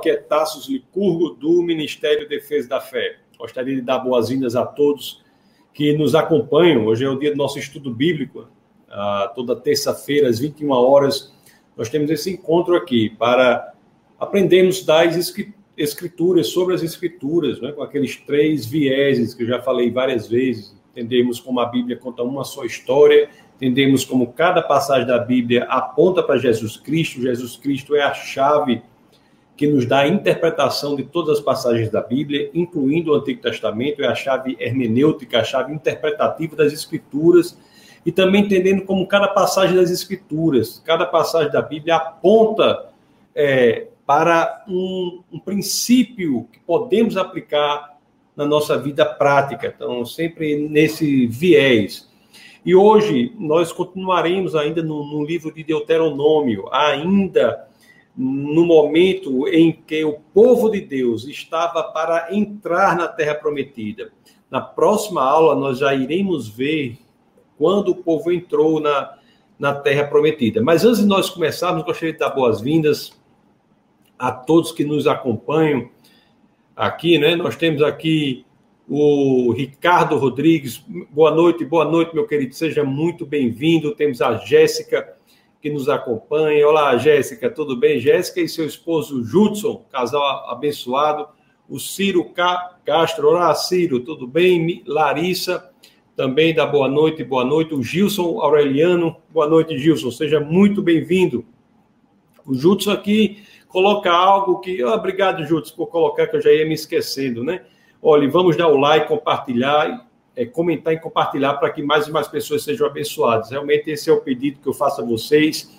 Aqui é Tassos Licurgo, do Ministério Defesa da Fé. Gostaria de dar boas-vindas a todos que nos acompanham. Hoje é o dia do nosso estudo bíblico. Ah, toda terça-feira, às 21 horas, nós temos esse encontro aqui para aprendermos das escrituras, sobre as escrituras, né, com aqueles três vieses que eu já falei várias vezes. Entendemos como a Bíblia conta uma só história, entendemos como cada passagem da Bíblia aponta para Jesus Cristo. Jesus Cristo é a chave que nos dá a interpretação de todas as passagens da Bíblia, incluindo o Antigo Testamento, é a chave hermenêutica, a chave interpretativa das Escrituras, e também entendendo como cada passagem das Escrituras, cada passagem da Bíblia aponta é, para um, um princípio que podemos aplicar na nossa vida prática. Então, sempre nesse viés. E hoje nós continuaremos ainda no, no livro de Deuteronômio, ainda no momento em que o povo de Deus estava para entrar na terra prometida. Na próxima aula, nós já iremos ver quando o povo entrou na, na terra prometida. Mas antes de nós começarmos, gostaria de dar boas-vindas a todos que nos acompanham aqui, né? Nós temos aqui o Ricardo Rodrigues. Boa noite, boa noite, meu querido. Seja muito bem-vindo. Temos a Jéssica que nos acompanha. Olá, Jéssica, tudo bem? Jéssica e seu esposo Judson, casal abençoado. O Ciro Castro, olá, Ciro, tudo bem? Larissa, também dá boa noite, boa noite. O Gilson Aureliano, boa noite, Gilson, seja muito bem-vindo. O Judson aqui coloca algo que. Oh, obrigado, Judson, por colocar, que eu já ia me esquecendo, né? Olha, vamos dar o like, compartilhar é, comentar e compartilhar para que mais e mais pessoas sejam abençoadas. Realmente esse é o pedido que eu faço a vocês,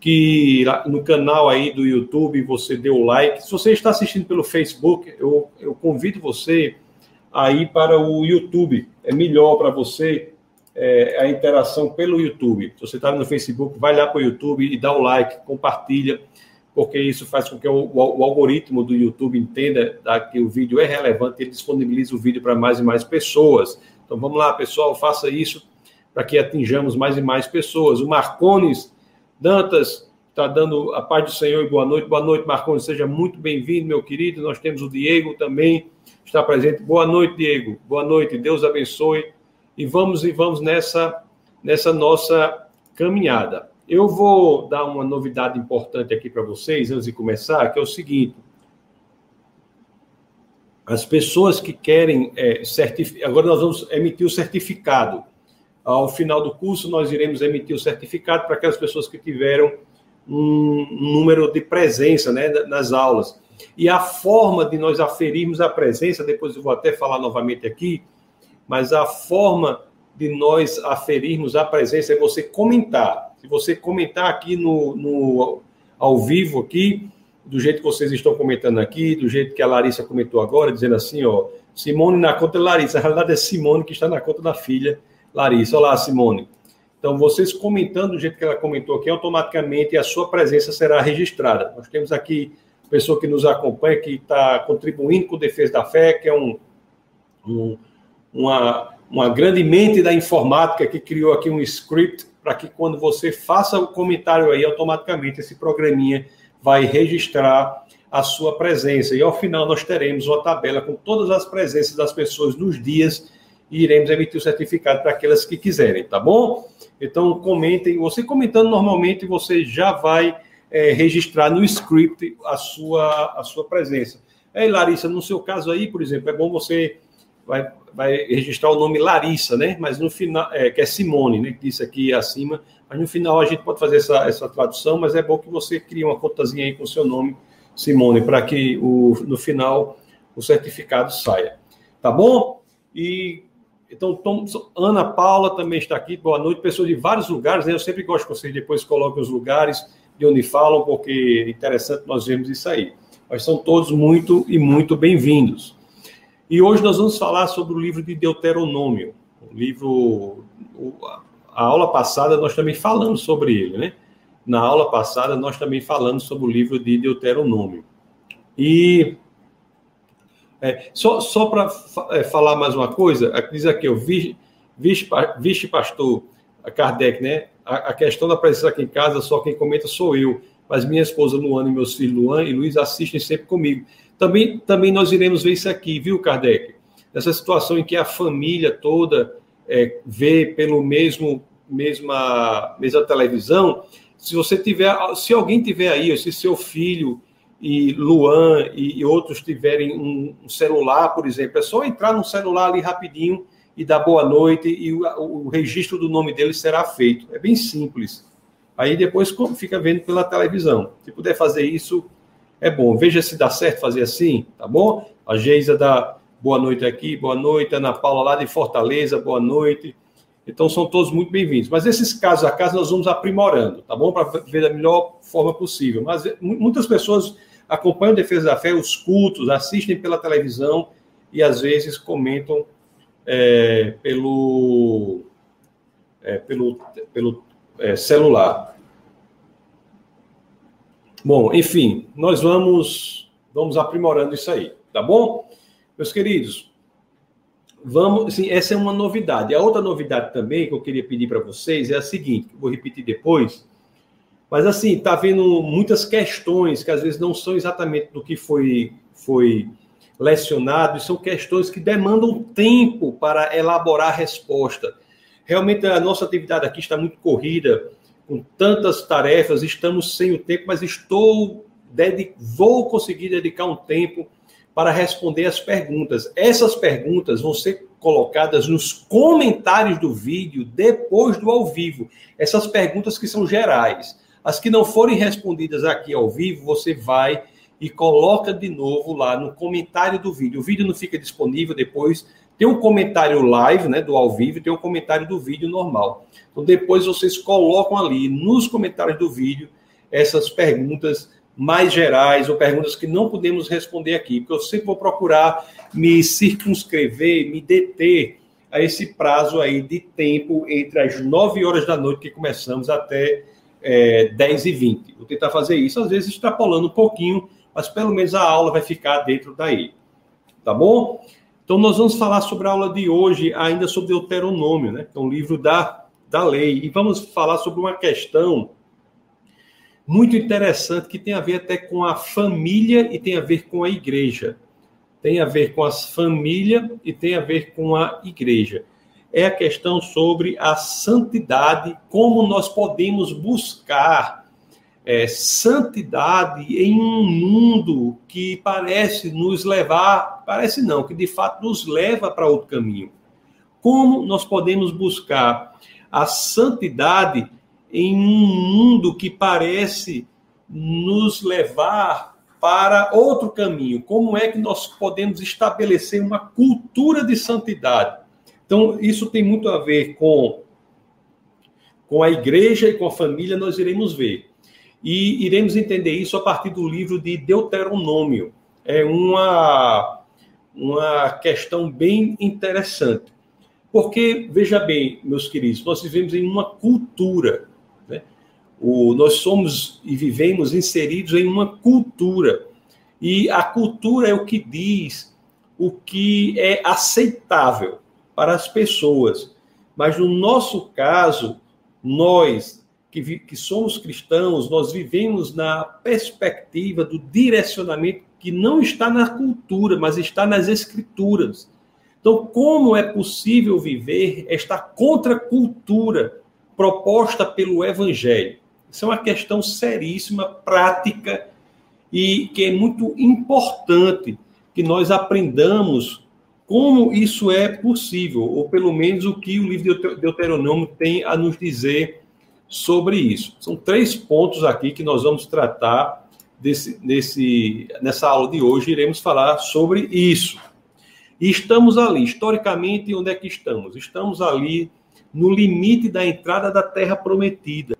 que no canal aí do YouTube você dê o like. Se você está assistindo pelo Facebook, eu, eu convido você a ir para o YouTube. É melhor para você é, a interação pelo YouTube. Se você está no Facebook, vai lá para o YouTube e dá o like, compartilha porque isso faz com que o, o, o algoritmo do YouTube entenda que o vídeo é relevante e ele disponibiliza o vídeo para mais e mais pessoas. Então vamos lá, pessoal, faça isso para que atinjamos mais e mais pessoas. O Marcones Dantas está dando a paz do Senhor e boa noite. Boa noite, Marcones, seja muito bem-vindo, meu querido. Nós temos o Diego também, está presente. Boa noite, Diego. Boa noite, Deus abençoe. E vamos e vamos nessa, nessa nossa caminhada. Eu vou dar uma novidade importante aqui para vocês, antes de começar, que é o seguinte. As pessoas que querem é. Agora nós vamos emitir o certificado. Ao final do curso, nós iremos emitir o certificado para aquelas pessoas que tiveram um número de presença né, nas aulas. E a forma de nós aferirmos a presença, depois eu vou até falar novamente aqui, mas a forma de nós aferirmos a presença é você comentar. Se você comentar aqui no, no ao vivo aqui, do jeito que vocês estão comentando aqui, do jeito que a Larissa comentou agora, dizendo assim, ó, Simone na conta de Larissa. Na realidade é Simone que está na conta da filha Larissa. Olá, Simone. Então, vocês comentando do jeito que ela comentou aqui, automaticamente a sua presença será registrada. Nós temos aqui pessoa que nos acompanha, que está contribuindo com o Defesa da Fé, que é um, um, uma, uma grande mente da informática que criou aqui um script para que quando você faça o comentário aí, automaticamente esse programinha vai registrar a sua presença. E ao final nós teremos uma tabela com todas as presenças das pessoas nos dias e iremos emitir o certificado para aquelas que quiserem, tá bom? Então comentem. Você comentando normalmente, você já vai é, registrar no script a sua, a sua presença. É, Larissa, no seu caso aí, por exemplo, é bom você vai, vai registrar o nome Larissa, né? Mas no final, é, que é Simone, né? Que disse aqui acima. Mas no final a gente pode fazer essa, essa tradução, mas é bom que você crie uma contazinha aí com o seu nome, Simone, para que o, no final o certificado saia. Tá bom? E então, Tom, Ana Paula também está aqui. Boa noite, pessoas de vários lugares. Né? Eu sempre gosto que vocês depois coloquem os lugares de onde falam, porque é interessante nós vermos isso aí. Mas são todos muito e muito bem-vindos. E hoje nós vamos falar sobre o livro de Deuteronômio. O livro. A aula passada nós também falamos sobre ele, né? Na aula passada nós também falamos sobre o livro de Deuteronômio. E. É, só só para é, falar mais uma coisa, diz aqui, o vice-pastor Kardec, né? A, a, questão da presença aqui em casa, só quem comenta sou eu. mas minha esposa Luana e meus filhos Luan e Luiz assistem sempre comigo. Também, também nós iremos ver isso aqui, viu, Kardec? Essa situação em que a família toda é, vê pelo mesmo mesma mesma televisão. Se você tiver, se alguém tiver aí, se seu filho e Luan e, e outros tiverem um, um, celular, por exemplo, é só entrar no celular ali rapidinho e dar boa noite e o, o registro do nome dele será feito. É bem simples. Aí depois fica vendo pela televisão. Se puder fazer isso, é bom. Veja se dá certo fazer assim, tá bom? A Geisa dá boa noite aqui, boa noite. Ana Paula lá de Fortaleza, boa noite. Então são todos muito bem-vindos. Mas esses casos a caso nós vamos aprimorando, tá bom? Para ver da melhor forma possível. Mas muitas pessoas acompanham Defesa da Fé, os cultos, assistem pela televisão e às vezes comentam é, pelo, é, pelo, pelo é, celular. Bom, enfim, nós vamos, vamos aprimorando isso aí, tá bom? Meus queridos, vamos, sim, essa é uma novidade. A outra novidade também que eu queria pedir para vocês é a seguinte, vou repetir depois, mas assim, está havendo muitas questões que às vezes não são exatamente do que foi, foi lecionado, e são questões que demandam tempo para elaborar a resposta. Realmente a nossa atividade aqui está muito corrida, com tantas tarefas, estamos sem o tempo, mas estou vou conseguir dedicar um tempo para responder as perguntas. Essas perguntas vão ser colocadas nos comentários do vídeo depois do ao vivo. Essas perguntas que são gerais. As que não forem respondidas aqui ao vivo, você vai e coloca de novo lá no comentário do vídeo. O vídeo não fica disponível depois. Tem um comentário live, né, do ao vivo, tem um comentário do vídeo normal. Então depois vocês colocam ali nos comentários do vídeo essas perguntas mais gerais ou perguntas que não podemos responder aqui, porque eu sempre vou procurar me circunscrever, me deter a esse prazo aí de tempo entre as 9 horas da noite que começamos até é, 10 e 20. Vou tentar fazer isso, às vezes extrapolando um pouquinho, mas pelo menos a aula vai ficar dentro daí. Tá bom? Então, nós vamos falar sobre a aula de hoje, ainda sobre Deuteronômio, né? Um livro da, da lei. E vamos falar sobre uma questão muito interessante que tem a ver até com a família e tem a ver com a igreja. Tem a ver com as famílias e tem a ver com a igreja é a questão sobre a santidade, como nós podemos buscar é, santidade em um mundo que parece nos levar, parece não, que de fato nos leva para outro caminho. Como nós podemos buscar a santidade em um mundo que parece nos levar para outro caminho? Como é que nós podemos estabelecer uma cultura de santidade? Então, isso tem muito a ver com, com a igreja e com a família, nós iremos ver. E iremos entender isso a partir do livro de Deuteronômio. É uma, uma questão bem interessante. Porque, veja bem, meus queridos, nós vivemos em uma cultura. O, nós somos e vivemos inseridos em uma cultura. E a cultura é o que diz o que é aceitável para as pessoas. Mas no nosso caso, nós que, que somos cristãos, nós vivemos na perspectiva do direcionamento que não está na cultura, mas está nas escrituras. Então, como é possível viver esta contracultura proposta pelo Evangelho? Isso é uma questão seríssima, prática, e que é muito importante que nós aprendamos como isso é possível, ou pelo menos o que o livro de Deuteronômio tem a nos dizer sobre isso. São três pontos aqui que nós vamos tratar desse, desse, nessa aula de hoje, iremos falar sobre isso. E estamos ali, historicamente, onde é que estamos? Estamos ali no limite da entrada da terra prometida.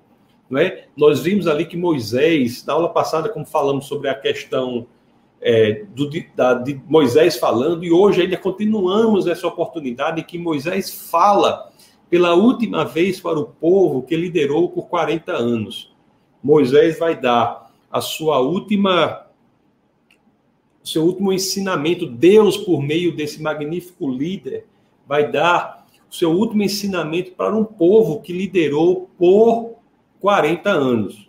É? Nós vimos ali que Moisés, na aula passada, como falamos sobre a questão é, do, da, de Moisés falando, e hoje ainda continuamos essa oportunidade que Moisés fala pela última vez para o povo que liderou por 40 anos. Moisés vai dar a sua última seu último ensinamento, Deus por meio desse magnífico líder vai dar o seu último ensinamento para um povo que liderou por 40 anos.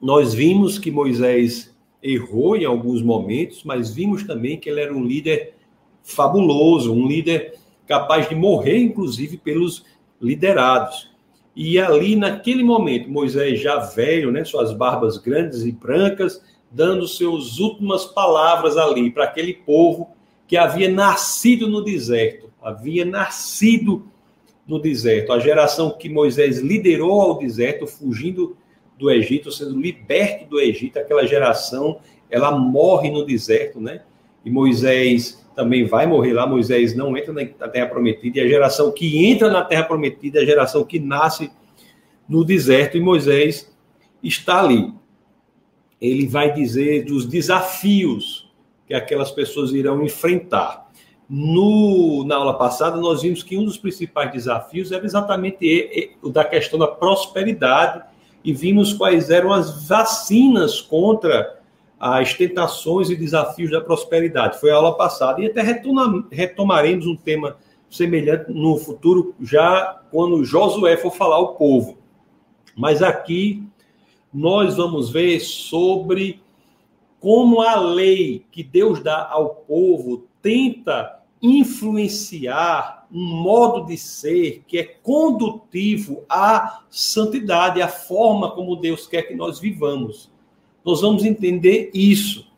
nós vimos que Moisés errou em alguns momentos, mas vimos também que ele era um líder fabuloso, um líder capaz de morrer, inclusive, pelos liderados. E ali, naquele momento, Moisés já velho, né, suas barbas grandes e brancas, dando suas últimas palavras ali para aquele povo que havia nascido no deserto, havia nascido no deserto, a geração que Moisés liderou ao deserto, fugindo do Egito, sendo liberto do Egito, aquela geração, ela morre no deserto, né? E Moisés também vai morrer lá, Moisés não entra na terra prometida, e a geração que entra na terra prometida é a geração que nasce no deserto, e Moisés está ali. Ele vai dizer dos desafios que aquelas pessoas irão enfrentar. No, na aula passada, nós vimos que um dos principais desafios era exatamente o da questão da prosperidade e vimos quais eram as vacinas contra as tentações e desafios da prosperidade. Foi a aula passada. E até retoma, retomaremos um tema semelhante no futuro, já quando Josué for falar ao povo. Mas aqui nós vamos ver sobre como a lei que Deus dá ao povo tenta influenciar um modo de ser que é condutivo à santidade, à forma como Deus quer que nós vivamos. Nós vamos entender isso.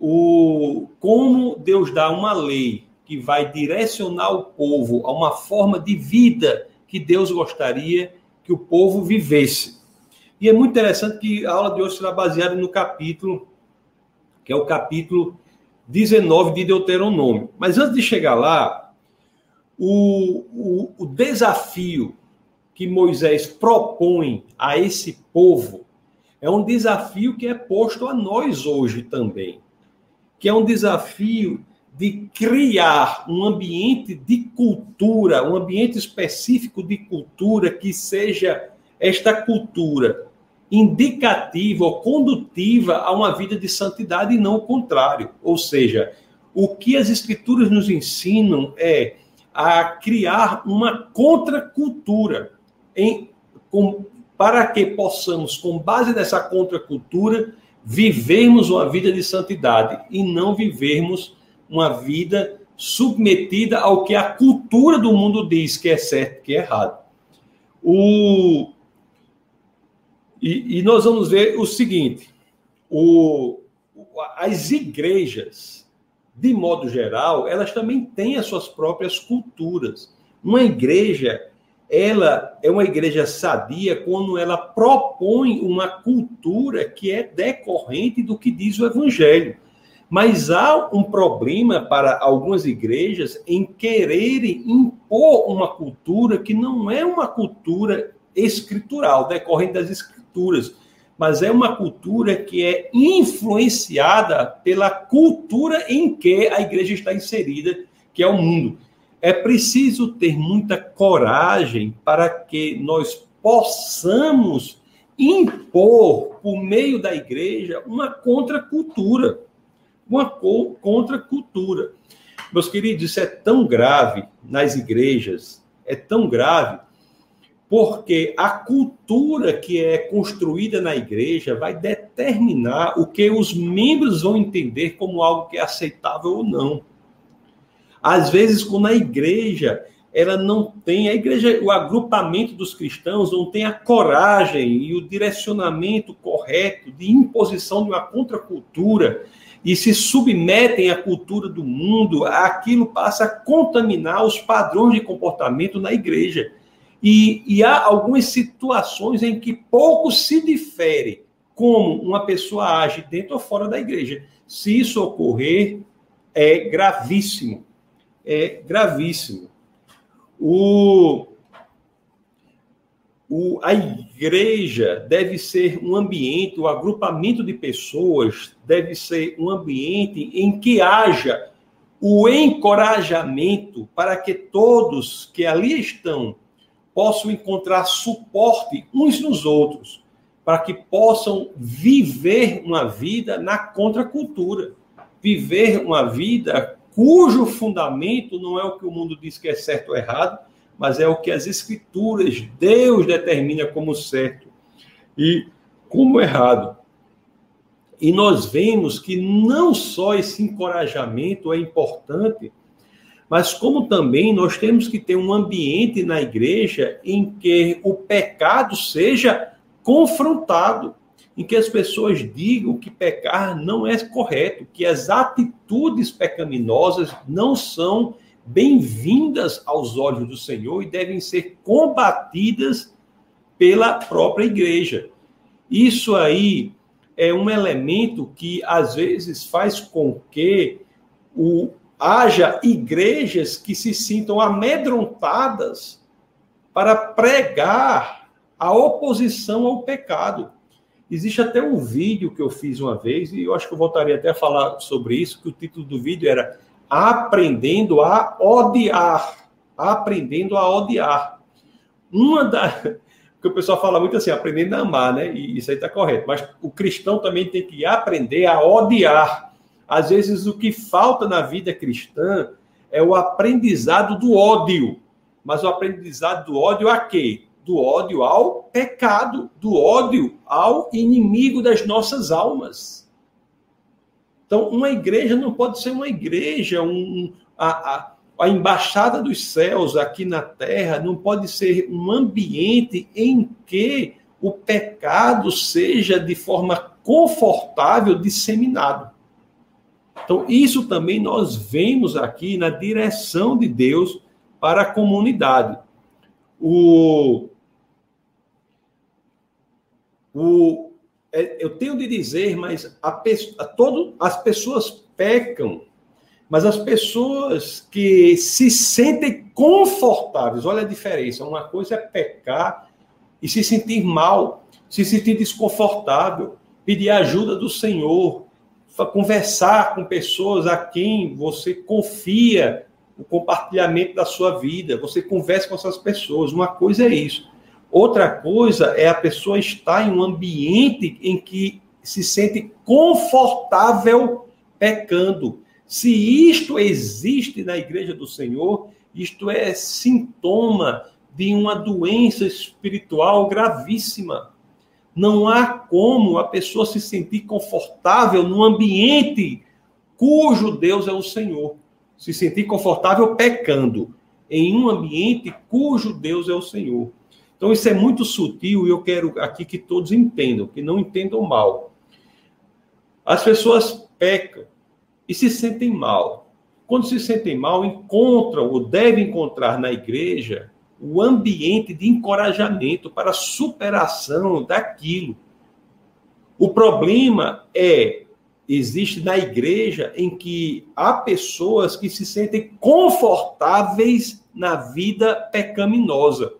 O, como Deus dá uma lei que vai direcionar o povo a uma forma de vida que Deus gostaria que o povo vivesse. E é muito interessante que a aula de hoje será baseada no capítulo, que é o capítulo 19 de Deuteronômio. Mas antes de chegar lá, o, o, o desafio que Moisés propõe a esse povo é um desafio que é posto a nós hoje também, que é um desafio de criar um ambiente de cultura, um ambiente específico de cultura que seja esta cultura indicativa ou condutiva a uma vida de santidade e não o contrário. Ou seja, o que as escrituras nos ensinam é a criar uma contracultura em, com, para que possamos, com base nessa contracultura, vivermos uma vida de santidade e não vivermos uma vida submetida ao que a cultura do mundo diz que é certo, que é errado. O, e, e nós vamos ver o seguinte: o, as igrejas, de modo geral, elas também têm as suas próprias culturas. Uma igreja, ela é uma igreja sadia quando ela propõe uma cultura que é decorrente do que diz o evangelho. Mas há um problema para algumas igrejas em quererem impor uma cultura que não é uma cultura escritural, decorrente das escrituras culturas, mas é uma cultura que é influenciada pela cultura em que a igreja está inserida, que é o mundo. É preciso ter muita coragem para que nós possamos impor, por meio da igreja, uma contracultura. Uma contracultura. Meus queridos, isso é tão grave nas igrejas, é tão grave porque a cultura que é construída na igreja vai determinar o que os membros vão entender como algo que é aceitável ou não. Às vezes, quando a igreja ela não tem, a igreja, o agrupamento dos cristãos não tem a coragem e o direcionamento correto de imposição de uma contracultura e se submetem à cultura do mundo, aquilo passa a contaminar os padrões de comportamento na igreja. E, e há algumas situações em que pouco se difere como uma pessoa age dentro ou fora da igreja. Se isso ocorrer, é gravíssimo. É gravíssimo. O, o, a igreja deve ser um ambiente, o agrupamento de pessoas deve ser um ambiente em que haja o encorajamento para que todos que ali estão possam encontrar suporte uns nos outros, para que possam viver uma vida na contracultura, viver uma vida cujo fundamento não é o que o mundo diz que é certo ou errado, mas é o que as escrituras, Deus determina como certo. E como errado. E nós vemos que não só esse encorajamento é importante, mas como também nós temos que ter um ambiente na igreja em que o pecado seja confrontado, em que as pessoas digam que pecar não é correto, que as atitudes pecaminosas não são bem-vindas aos olhos do Senhor e devem ser combatidas pela própria igreja. Isso aí é um elemento que às vezes faz com que o, haja igrejas que se sintam amedrontadas para pregar a oposição ao pecado. Existe até um vídeo que eu fiz uma vez, e eu acho que eu voltaria até a falar sobre isso, que o título do vídeo era Aprendendo a Odiar. Aprendendo a Odiar. Uma da, porque o pessoal fala muito assim, aprendendo a amar, né? E isso aí está correto. Mas o cristão também tem que aprender a odiar. Às vezes o que falta na vida cristã é o aprendizado do ódio. Mas o aprendizado do ódio a quê? Do ódio ao pecado, do ódio ao inimigo das nossas almas. Então, uma igreja não pode ser uma igreja, um, a, a, a embaixada dos céus aqui na terra não pode ser um ambiente em que o pecado seja de forma confortável disseminado. Então, isso também nós vemos aqui na direção de Deus para a comunidade. O, o, é, eu tenho de dizer, mas a, a todo, as pessoas pecam mas as pessoas que se sentem confortáveis, olha a diferença. Uma coisa é pecar e se sentir mal, se sentir desconfortável, pedir ajuda do Senhor, conversar com pessoas a quem você confia o compartilhamento da sua vida, você conversa com essas pessoas. Uma coisa é isso. Outra coisa é a pessoa estar em um ambiente em que se sente confortável pecando se isto existe na igreja do Senhor, isto é sintoma de uma doença espiritual gravíssima. Não há como a pessoa se sentir confortável num ambiente cujo Deus é o Senhor. Se sentir confortável pecando em um ambiente cujo Deus é o Senhor. Então isso é muito sutil e eu quero aqui que todos entendam, que não entendam mal. As pessoas pecam e se sentem mal. Quando se sentem mal, encontram ou devem encontrar na igreja o ambiente de encorajamento para superação daquilo. O problema é existe na igreja em que há pessoas que se sentem confortáveis na vida pecaminosa.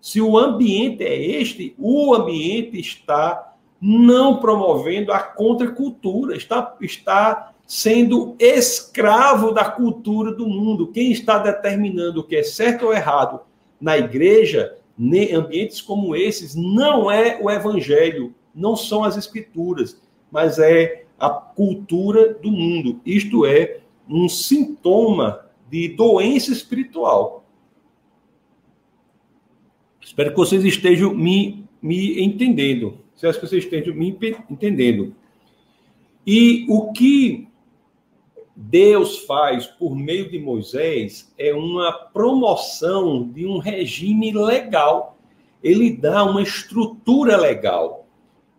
Se o ambiente é este, o ambiente está não promovendo a contracultura, está, está sendo escravo da cultura do mundo. Quem está determinando o que é certo ou errado na igreja, em ambientes como esses, não é o evangelho, não são as escrituras, mas é a cultura do mundo. Isto é um sintoma de doença espiritual. Espero que vocês estejam me, me entendendo. Espero que vocês estejam me entendendo. E o que Deus faz por meio de Moisés é uma promoção de um regime legal. Ele dá uma estrutura legal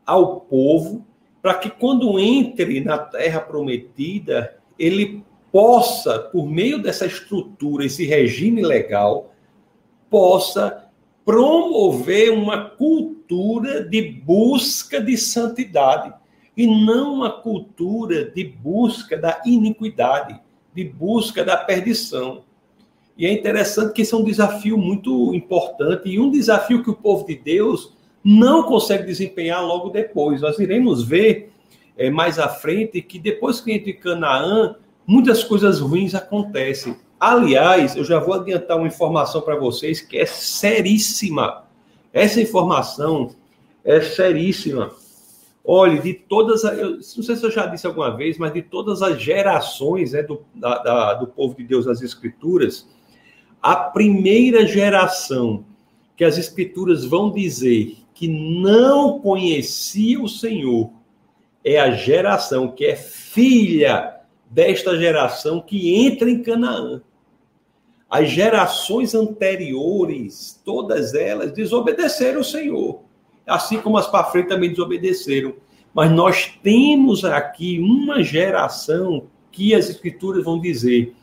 ao povo para que quando entre na terra prometida, ele possa, por meio dessa estrutura, esse regime legal, possa promover uma cultura de busca de santidade e não uma cultura de busca da iniquidade, de busca da perdição. E é interessante que esse é um desafio muito importante e um desafio que o povo de Deus não consegue desempenhar logo depois. Nós iremos ver é, mais à frente que depois que entra em Canaã, muitas coisas ruins acontecem. Aliás, eu já vou adiantar uma informação para vocês que é seríssima. Essa informação é seríssima. Olhe, de todas, eu não sei se eu já disse alguma vez, mas de todas as gerações né, do, da, da, do povo de Deus nas Escrituras, a primeira geração que as Escrituras vão dizer que não conhecia o Senhor é a geração que é filha desta geração que entra em Canaã. As gerações anteriores, todas elas, desobedeceram o Senhor. Assim como as para frente também desobedeceram. Mas nós temos aqui uma geração que as Escrituras vão dizer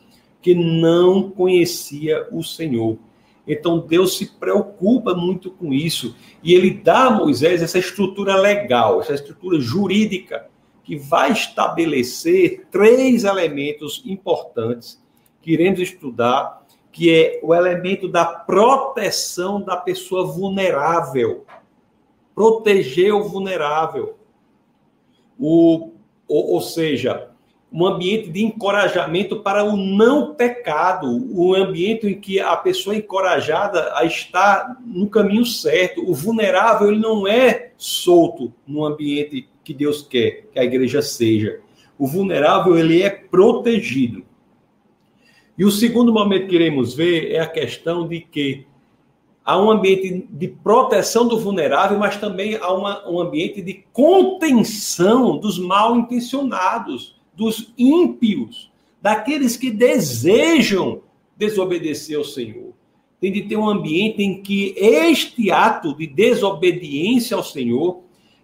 que não conhecia o Senhor. Então Deus se preocupa muito com isso e ele dá a Moisés essa estrutura legal, essa estrutura jurídica que vai estabelecer três elementos importantes que iremos estudar, que é o elemento da proteção da pessoa vulnerável. Proteger o vulnerável. O, ou, ou seja, um ambiente de encorajamento para o não pecado, um ambiente em que a pessoa encorajada a estar no caminho certo. O vulnerável ele não é solto no ambiente que Deus quer que a igreja seja. O vulnerável ele é protegido. E o segundo momento que iremos ver é a questão de que há um ambiente de proteção do vulnerável, mas também há uma, um ambiente de contenção dos mal intencionados dos ímpios, daqueles que desejam desobedecer ao Senhor. Tem de ter um ambiente em que este ato de desobediência ao Senhor,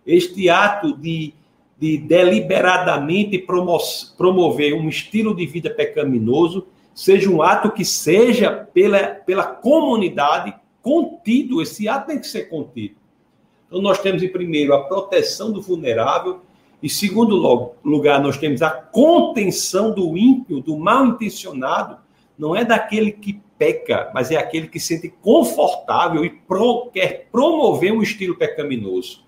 este ato de, de deliberadamente promo promover um estilo de vida pecaminoso, seja um ato que seja pela, pela comunidade contido. Esse ato tem que ser contido. Então, nós temos, em primeiro, a proteção do vulnerável, e segundo lugar, nós temos a contenção do ímpio, do mal intencionado, não é daquele que peca, mas é aquele que se sente confortável e pro, quer promover um estilo pecaminoso.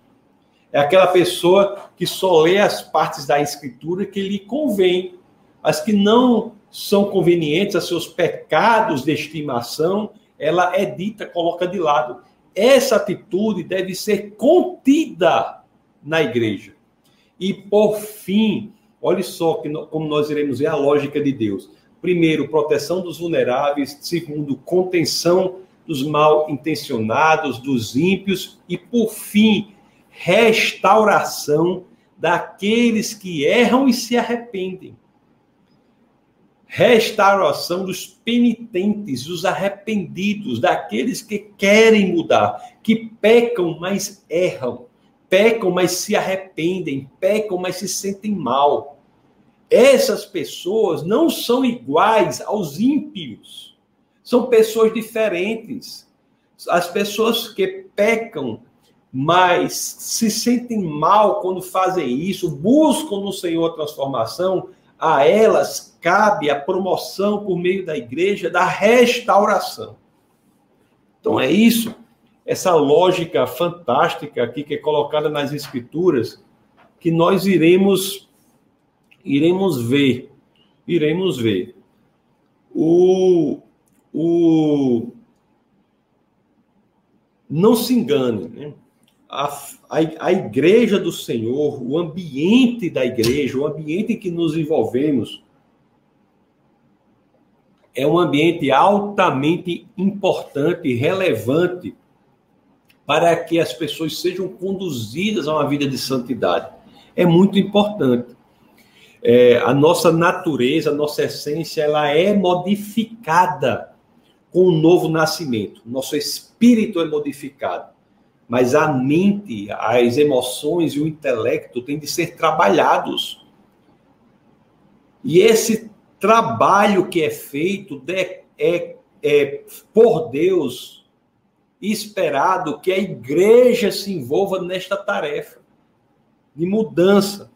É aquela pessoa que só lê as partes da escritura que lhe convém, as que não são convenientes a seus pecados de estimação, ela é dita, coloca de lado. Essa atitude deve ser contida na igreja. E por fim, olhe só que, como nós iremos ver a lógica de Deus. Primeiro, proteção dos vulneráveis. Segundo, contenção dos mal intencionados, dos ímpios. E por fim, restauração daqueles que erram e se arrependem. Restauração dos penitentes, dos arrependidos, daqueles que querem mudar, que pecam, mas erram pecam, mas se arrependem, pecam, mas se sentem mal. Essas pessoas não são iguais aos ímpios. São pessoas diferentes. As pessoas que pecam, mas se sentem mal quando fazem isso, buscam no Senhor a transformação, a elas cabe a promoção por meio da igreja da restauração. Então é isso essa lógica fantástica aqui que é colocada nas escrituras, que nós iremos iremos ver, iremos ver. O, o não se engane, né? A, a, a igreja do Senhor, o ambiente da igreja, o ambiente em que nos envolvemos, é um ambiente altamente importante relevante para que as pessoas sejam conduzidas a uma vida de santidade. É muito importante. É, a nossa natureza, a nossa essência, ela é modificada com o novo nascimento. Nosso espírito é modificado. Mas a mente, as emoções e o intelecto têm de ser trabalhados. E esse trabalho que é feito é, é, é por Deus esperado que a igreja se envolva nesta tarefa de mudança.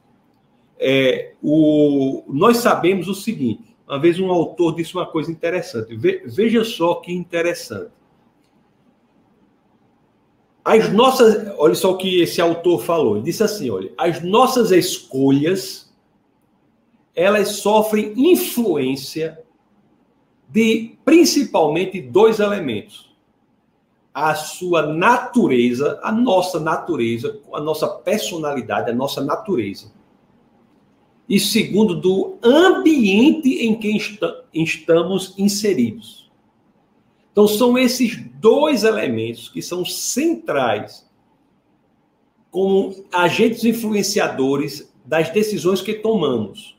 É, o, nós sabemos o seguinte: uma vez um autor disse uma coisa interessante. Ve, veja só que interessante. As nossas, olha só o que esse autor falou. Ele disse assim: olha, as nossas escolhas elas sofrem influência de principalmente dois elementos a sua natureza, a nossa natureza, a nossa personalidade, a nossa natureza. E segundo, do ambiente em que estamos inseridos. Então, são esses dois elementos que são centrais como agentes influenciadores das decisões que tomamos.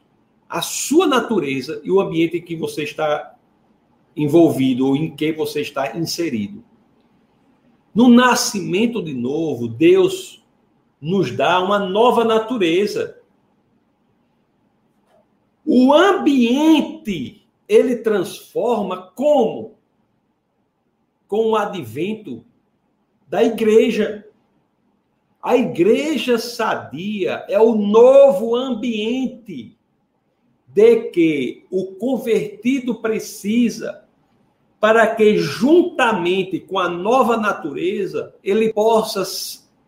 A sua natureza e o ambiente em que você está envolvido ou em que você está inserido. No nascimento de novo, Deus nos dá uma nova natureza. O ambiente ele transforma como? Com o advento da igreja. A igreja sadia é o novo ambiente de que o convertido precisa para que, juntamente com a nova natureza, ele possa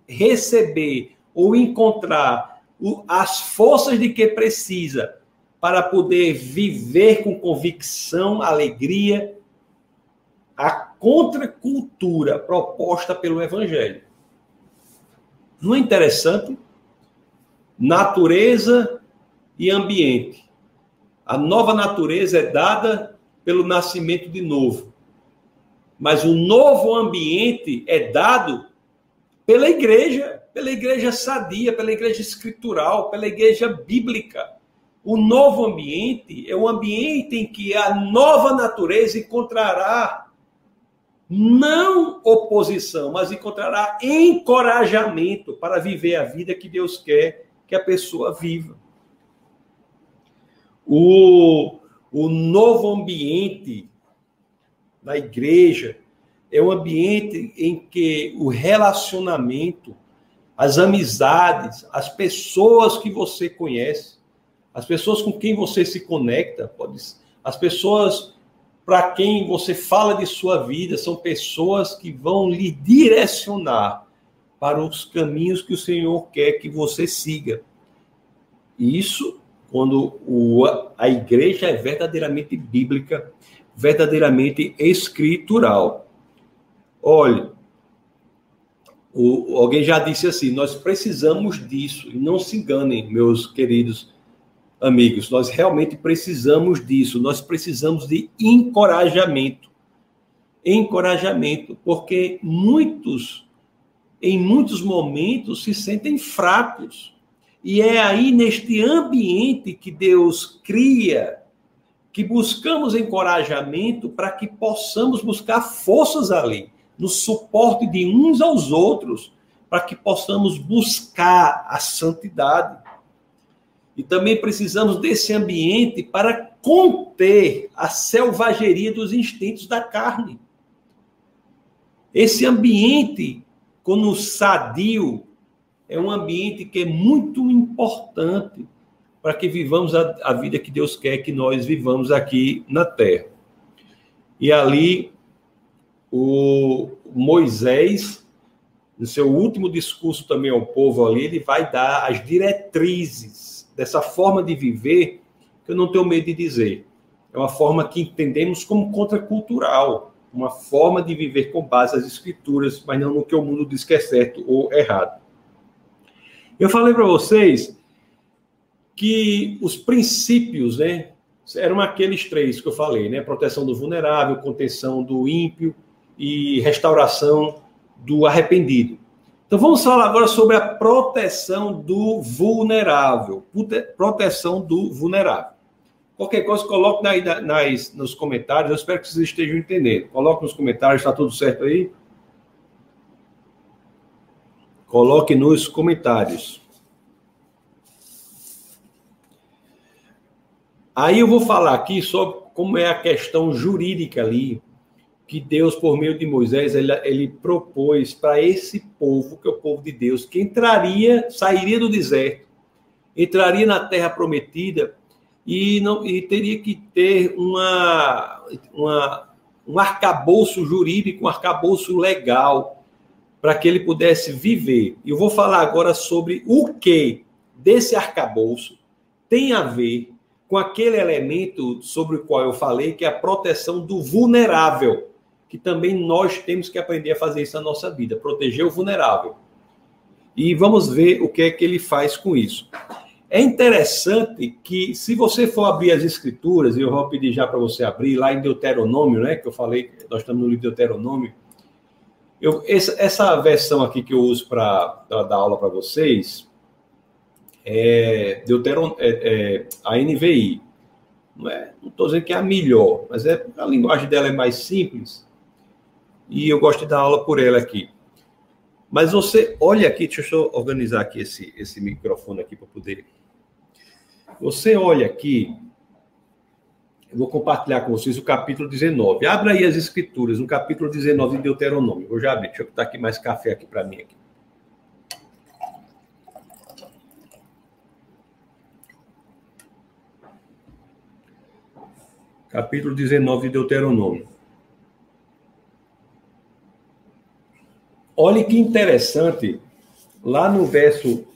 receber ou encontrar as forças de que precisa para poder viver com convicção, alegria, a contracultura proposta pelo Evangelho. Não é interessante? Natureza e ambiente. A nova natureza é dada pelo nascimento de novo. Mas o novo ambiente é dado pela igreja, pela igreja sadia, pela igreja escritural, pela igreja bíblica. O novo ambiente é o ambiente em que a nova natureza encontrará não oposição, mas encontrará encorajamento para viver a vida que Deus quer que a pessoa viva. O, o novo ambiente da igreja é um ambiente em que o relacionamento, as amizades, as pessoas que você conhece, as pessoas com quem você se conecta, pode, as pessoas para quem você fala de sua vida, são pessoas que vão lhe direcionar para os caminhos que o Senhor quer que você siga. Isso quando o, a igreja é verdadeiramente bíblica, verdadeiramente escritural. Olha, o, alguém já disse assim: nós precisamos disso, e não se enganem, meus queridos amigos, nós realmente precisamos disso, nós precisamos de encorajamento. Encorajamento, porque muitos, em muitos momentos, se sentem fracos. E é aí, neste ambiente que Deus cria, que buscamos encorajamento para que possamos buscar forças ali, no suporte de uns aos outros, para que possamos buscar a santidade. E também precisamos desse ambiente para conter a selvageria dos instintos da carne. Esse ambiente, quando sadio, é um ambiente que é muito importante para que vivamos a, a, vida que Deus quer que nós vivamos aqui na terra. E ali, o Moisés, no seu último discurso também ao povo ali, ele vai dar as diretrizes dessa forma de viver, que eu não tenho medo de dizer. É uma forma que entendemos como contracultural, uma forma de viver com base nas escrituras, mas não no que o mundo diz que é certo ou errado. Eu falei para vocês que os princípios, né, eram aqueles três que eu falei, né? Proteção do vulnerável, contenção do ímpio e restauração do arrependido. Então vamos falar agora sobre a proteção do vulnerável. Proteção do vulnerável. Qualquer coisa, coloque na, nas, nos comentários. Eu espero que vocês estejam entendendo. Coloque nos comentários, está tudo certo aí? Coloque nos comentários. Aí eu vou falar aqui sobre como é a questão jurídica ali que Deus, por meio de Moisés, ele, ele propôs para esse povo, que é o povo de Deus, que entraria, sairia do deserto, entraria na terra prometida e, não, e teria que ter uma, uma, um arcabouço jurídico, um arcabouço legal, para que ele pudesse viver. Eu vou falar agora sobre o que desse arcabouço tem a ver com aquele elemento sobre o qual eu falei, que é a proteção do vulnerável que também nós temos que aprender a fazer isso na nossa vida, proteger o vulnerável. E vamos ver o que é que ele faz com isso. É interessante que, se você for abrir as escrituras, e eu vou pedir já para você abrir lá em Deuteronômio, né? Que eu falei, nós estamos no livro de Deuteronômio. Eu, essa, essa versão aqui que eu uso para dar aula para vocês é, Deuteron, é, é a NVI. Não estou é, dizendo que é a melhor, mas é, a linguagem dela é mais simples e eu gosto de dar aula por ela aqui. Mas você olha aqui, deixa eu organizar aqui esse, esse microfone aqui para poder. Você olha aqui, eu vou compartilhar com vocês o capítulo 19. Abra aí as escrituras, no capítulo 19 de Deuteronômio. Vou já abrir, deixa eu botar aqui mais café aqui para mim aqui. Capítulo 19 de Deuteronômio. Olha que interessante, lá no verso,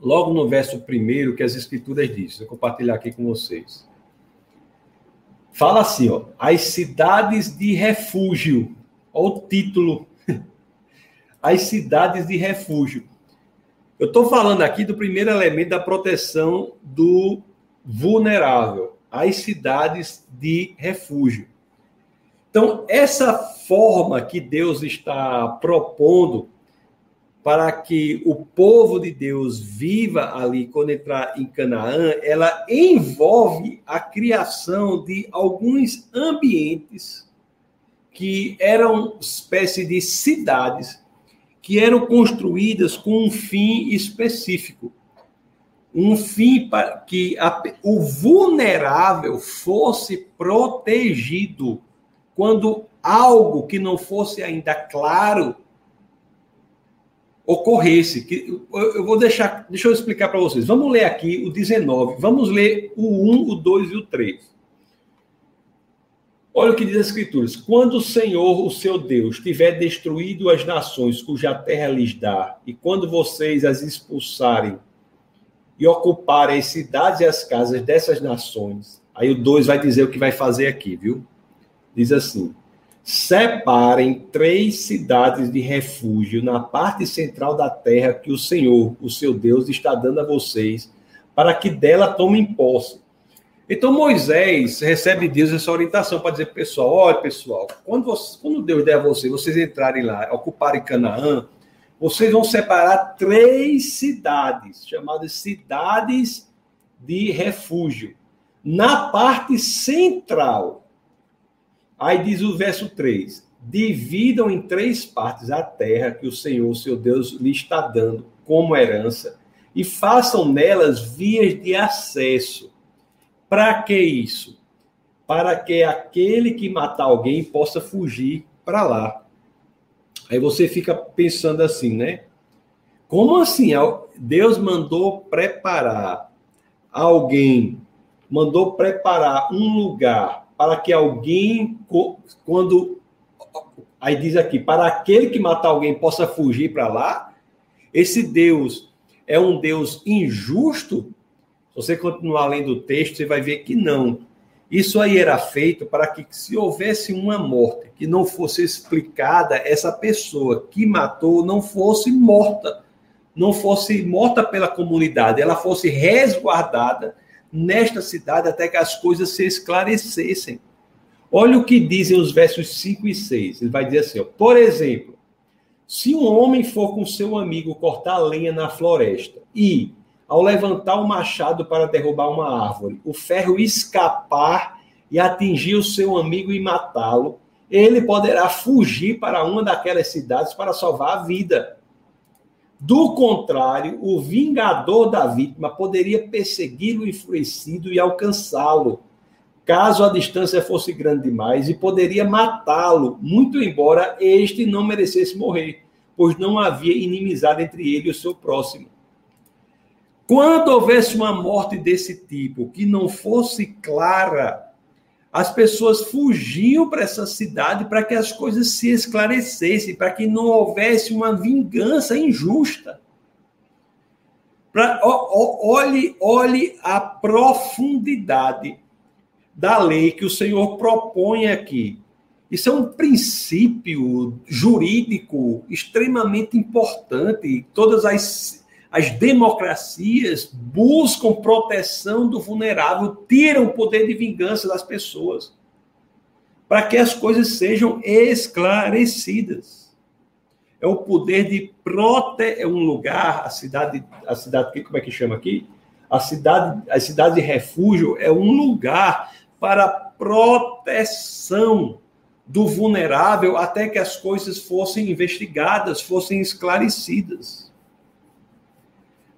logo no verso primeiro, que as escrituras dizem, vou compartilhar aqui com vocês. Fala assim, ó, as cidades de refúgio, olha o título, as cidades de refúgio. Eu estou falando aqui do primeiro elemento da proteção do vulnerável, as cidades de refúgio. Então, essa forma que Deus está propondo para que o povo de Deus viva ali quando entrar em Canaã, ela envolve a criação de alguns ambientes que eram espécie de cidades que eram construídas com um fim específico. Um fim para que a, o vulnerável fosse protegido quando algo que não fosse ainda claro ocorresse. Que, eu vou deixar, deixa eu explicar para vocês. Vamos ler aqui o 19, vamos ler o 1, o 2 e o 3. Olha o que diz as Escrituras: quando o Senhor, o seu Deus, tiver destruído as nações cuja terra lhes dá, e quando vocês as expulsarem e ocuparem as cidades e as casas dessas nações, aí o 2 vai dizer o que vai fazer aqui, viu? Diz assim: separem três cidades de refúgio na parte central da terra que o Senhor, o seu Deus, está dando a vocês, para que dela tomem posse. Então Moisés recebe de Deus essa orientação para dizer pessoal, olha pessoal, quando, você, quando Deus der a vocês, vocês entrarem lá, ocuparem Canaã, vocês vão separar três cidades, chamadas cidades de refúgio, na parte central Aí diz o verso 3: Dividam em três partes a terra que o Senhor, seu Deus, lhe está dando como herança, e façam nelas vias de acesso. Para que isso? Para que aquele que matar alguém possa fugir para lá. Aí você fica pensando assim, né? Como assim? Deus mandou preparar alguém, mandou preparar um lugar para que alguém, quando. Aí diz aqui, para aquele que matar alguém possa fugir para lá, esse Deus é um Deus injusto? Se você continuar lendo o texto, você vai ver que não. Isso aí era feito para que, se houvesse uma morte que não fosse explicada, essa pessoa que matou não fosse morta, não fosse morta pela comunidade, ela fosse resguardada nesta cidade até que as coisas se esclarecessem. Olha o que dizem os versos 5 e 6. Ele vai dizer assim: ó, por exemplo, se um homem for com seu amigo cortar lenha na floresta e, ao levantar o machado para derrubar uma árvore, o ferro escapar e atingir o seu amigo e matá-lo, ele poderá fugir para uma daquelas cidades para salvar a vida. Do contrário, o vingador da vítima poderia persegui-lo enfurecido e alcançá-lo, caso a distância fosse grande demais, e poderia matá-lo, muito embora este não merecesse morrer, pois não havia inimizade entre ele e o seu próximo. Quando houvesse uma morte desse tipo que não fosse clara as pessoas fugiam para essa cidade para que as coisas se esclarecessem, para que não houvesse uma vingança injusta. Pra, olhe, olhe a profundidade da lei que o Senhor propõe aqui. Isso é um princípio jurídico extremamente importante. Todas as as democracias buscam proteção do vulnerável, tiram o poder de vingança das pessoas, para que as coisas sejam esclarecidas. é o poder de proteger é um lugar, a cidade, a cidade, como é que chama aqui? A cidade, a cidade de refúgio é um lugar para proteção do vulnerável até que as coisas fossem investigadas, fossem esclarecidas.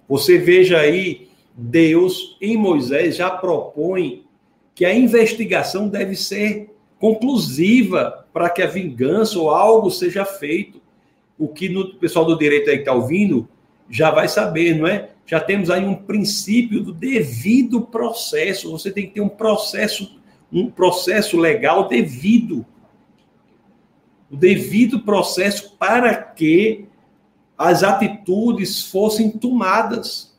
Você veja aí, Deus em Moisés já propõe que a investigação deve ser conclusiva para que a vingança ou algo seja feito. O que no, o pessoal do direito aí que está ouvindo já vai saber, não é? Já temos aí um princípio do devido processo. Você tem que ter um processo, um processo legal devido. O devido processo para que as atitudes fossem tomadas.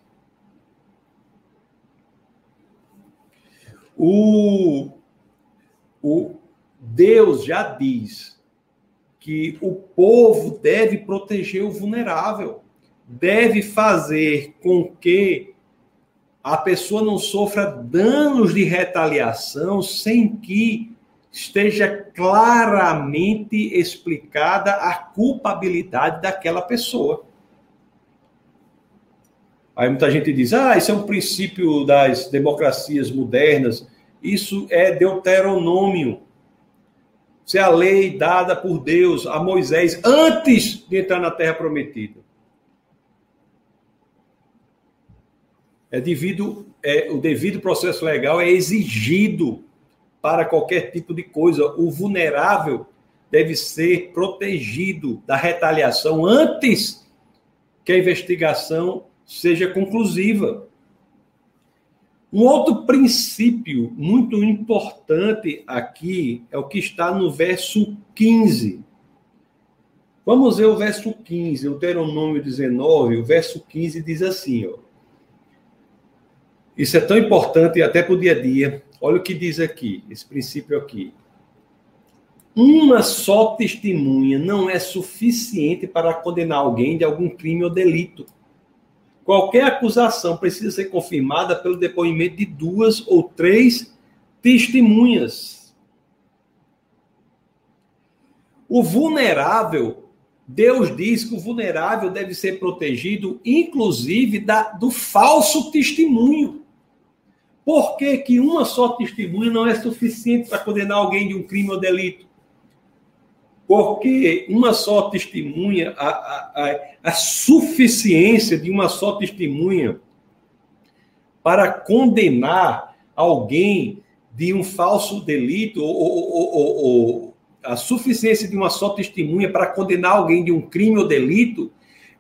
O, o Deus já diz que o povo deve proteger o vulnerável, deve fazer com que a pessoa não sofra danos de retaliação sem que esteja claramente explicada a culpabilidade daquela pessoa. Aí muita gente diz: ah, isso é um princípio das democracias modernas. Isso é deuteronômio. Isso é a lei dada por Deus a Moisés antes de entrar na terra prometida. É devido, é, o devido processo legal é exigido para qualquer tipo de coisa. O vulnerável deve ser protegido da retaliação antes que a investigação seja conclusiva. Um outro princípio muito importante aqui é o que está no verso 15. Vamos ver o verso 15, o Deuteronômio 19, o verso 15 diz assim, ó. Isso é tão importante até para o dia a dia. Olha o que diz aqui, esse princípio aqui. Uma só testemunha não é suficiente para condenar alguém de algum crime ou delito. Qualquer acusação precisa ser confirmada pelo depoimento de duas ou três testemunhas. O vulnerável, Deus diz que o vulnerável deve ser protegido, inclusive da, do falso testemunho. Por que, que uma só testemunha não é suficiente para condenar alguém de um crime ou delito? Porque uma só testemunha, a, a, a suficiência de uma só testemunha para condenar alguém de um falso delito, ou, ou, ou, ou, a suficiência de uma só testemunha para condenar alguém de um crime ou delito,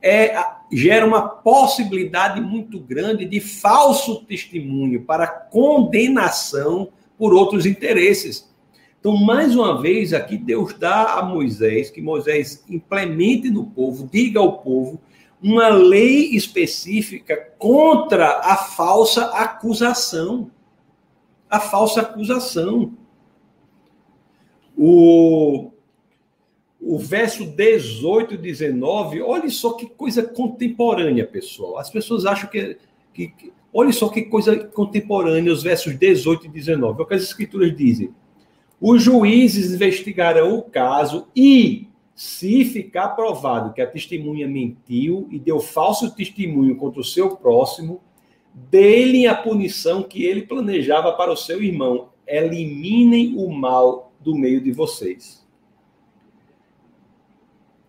é gera uma possibilidade muito grande de falso testemunho para condenação por outros interesses. Então, mais uma vez, aqui Deus dá a Moisés, que Moisés implemente no povo, diga ao povo, uma lei específica contra a falsa acusação. A falsa acusação. O, o verso 18 e 19, olha só que coisa contemporânea, pessoal. As pessoas acham que, que, que olha só que coisa contemporânea, os versos 18 e 19. É o que as escrituras dizem. Os juízes investigarão o caso e, se ficar provado que a testemunha mentiu e deu falso testemunho contra o seu próximo, dê-lhe a punição que ele planejava para o seu irmão. Eliminem o mal do meio de vocês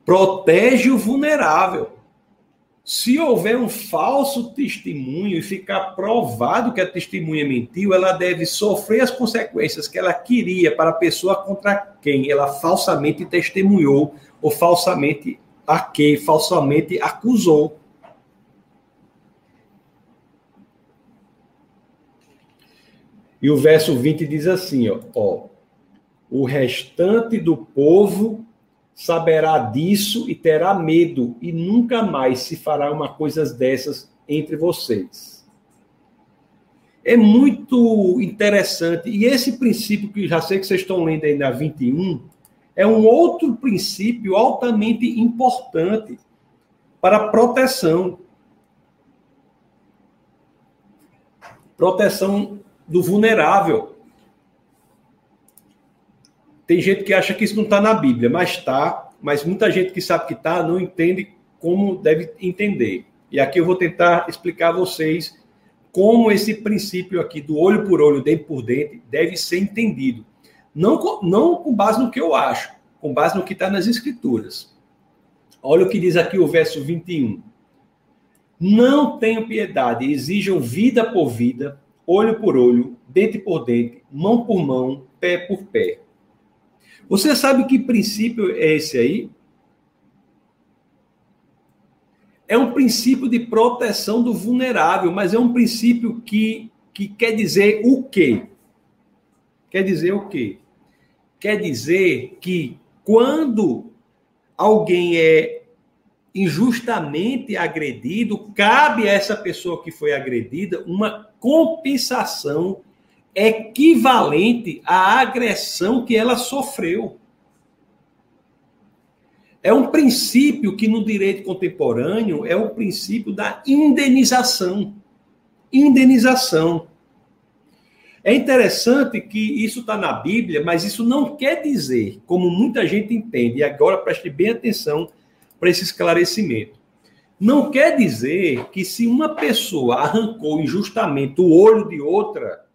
protege o vulnerável. Se houver um falso testemunho e ficar provado que a testemunha mentiu, ela deve sofrer as consequências que ela queria para a pessoa contra quem ela falsamente testemunhou ou falsamente a quem falsamente acusou. E o verso 20 diz assim, ó, ó o restante do povo saberá disso e terá medo, e nunca mais se fará uma coisa dessas entre vocês. É muito interessante, e esse princípio que já sei que vocês estão lendo aí na 21, é um outro princípio altamente importante para proteção. Proteção do vulnerável. Tem gente que acha que isso não está na Bíblia, mas está. mas muita gente que sabe que está não entende como deve entender. E aqui eu vou tentar explicar a vocês como esse princípio aqui do olho por olho, dente por dente, deve ser entendido. Não com, não com base no que eu acho, com base no que está nas Escrituras. Olha o que diz aqui o verso 21. Não tenham piedade, exijam vida por vida, olho por olho, dente por dente, mão por mão, pé por pé. Você sabe que princípio é esse aí? É um princípio de proteção do vulnerável, mas é um princípio que, que quer dizer o quê? Quer dizer o quê? Quer dizer que quando alguém é injustamente agredido, cabe a essa pessoa que foi agredida uma compensação equivalente à agressão que ela sofreu. É um princípio que no direito contemporâneo é o princípio da indenização. Indenização. É interessante que isso está na Bíblia, mas isso não quer dizer, como muita gente entende, e agora preste bem atenção para esse esclarecimento. Não quer dizer que se uma pessoa arrancou injustamente o olho de outra,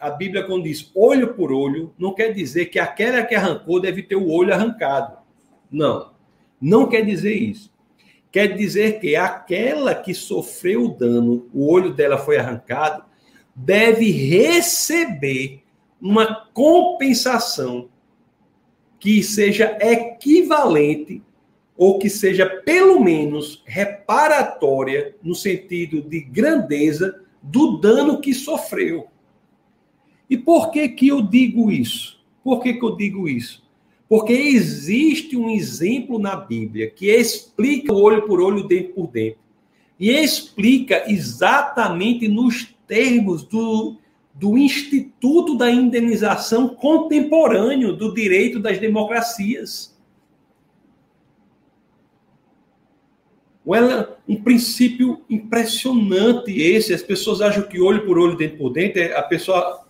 a, Bíblia, quando diz olho por olho, não quer dizer que aquela que arrancou deve ter o olho arrancado. Não. Não quer dizer isso. Quer dizer que aquela que sofreu o dano, o olho dela foi arrancado, deve receber uma compensação que seja equivalente ou que seja pelo menos reparatória no sentido de grandeza do dano que sofreu. E por que que eu digo isso? Por que que eu digo isso? Porque existe um exemplo na Bíblia que explica o olho por olho, dente por dente. E explica exatamente nos termos do, do Instituto da Indenização Contemporâneo do Direito das Democracias. Um princípio impressionante esse. As pessoas acham que olho por olho, dente por dente, a pessoa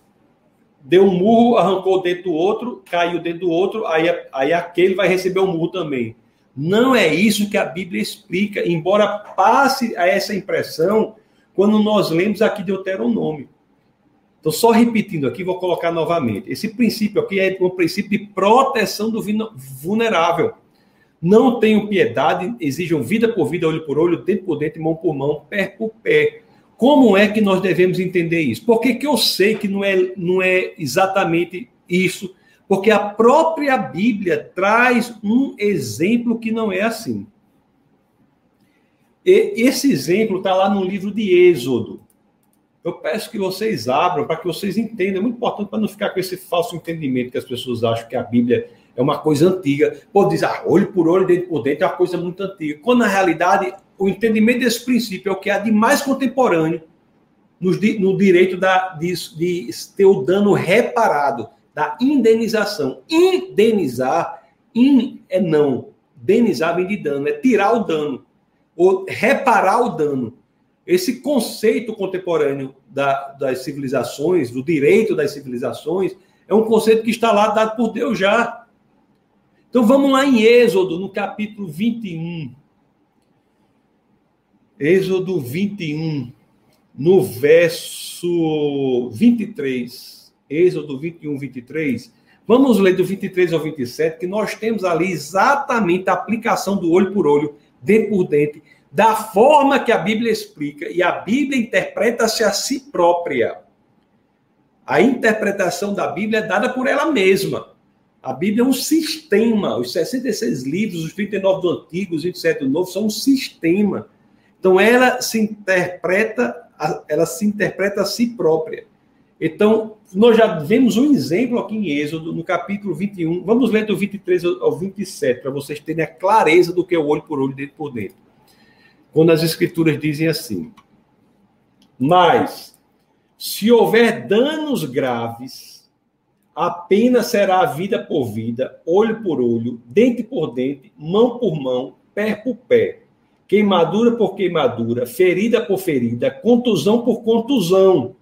deu um murro, arrancou o dedo do outro, caiu dentro do outro, aí, aí aquele vai receber um murro também. Não é isso que a Bíblia explica, embora passe a essa impressão quando nós lemos aqui Deuteronômio. Então, só repetindo aqui, vou colocar novamente. Esse princípio aqui é um princípio de proteção do vulnerável. Não tenham piedade, exijam vida por vida, olho por olho, dente por dente, mão por mão, pé por pé. Como é que nós devemos entender isso? Por que, eu sei que não é, não é exatamente isso? Porque a própria Bíblia traz um exemplo que não é assim. E esse exemplo está lá no livro de Êxodo. Eu peço que vocês abram para que vocês entendam. É muito importante para não ficar com esse falso entendimento que as pessoas acham que a Bíblia é uma coisa antiga. Pô, diz, ah, olho por olho, dentro por dentro, é uma coisa muito antiga. Quando, na realidade, o entendimento desse princípio é o que há de mais contemporâneo no, no direito da, de, de ter o dano reparado, da indenização. Indenizar in, é não. Denizar vem de dano, é tirar o dano, ou reparar o dano. Esse conceito contemporâneo da, das civilizações, do direito das civilizações, é um conceito que está lá dado por Deus já. Então vamos lá em Êxodo, no capítulo 21. Êxodo 21, no verso 23. Êxodo 21, 23. Vamos ler do 23 ao 27, que nós temos ali exatamente a aplicação do olho por olho, dente por dente, da forma que a Bíblia explica, e a Bíblia interpreta-se a si própria. A interpretação da Bíblia é dada por ela mesma. A Bíblia é um sistema. Os 66 livros, os 39 do Antigo, os 27 do Novo, são um sistema então ela se interpreta, ela se interpreta a si própria. Então, nós já vemos um exemplo aqui em Êxodo, no capítulo 21. Vamos ler do 23 ao 27, para vocês terem a clareza do que é o olho por olho, dentro por dentro. Quando as escrituras dizem assim: Mas, se houver danos graves, a pena será vida por vida, olho por olho, dente por dente, mão por mão, pé por pé queimadura por queimadura, ferida por ferida, contusão por contusão.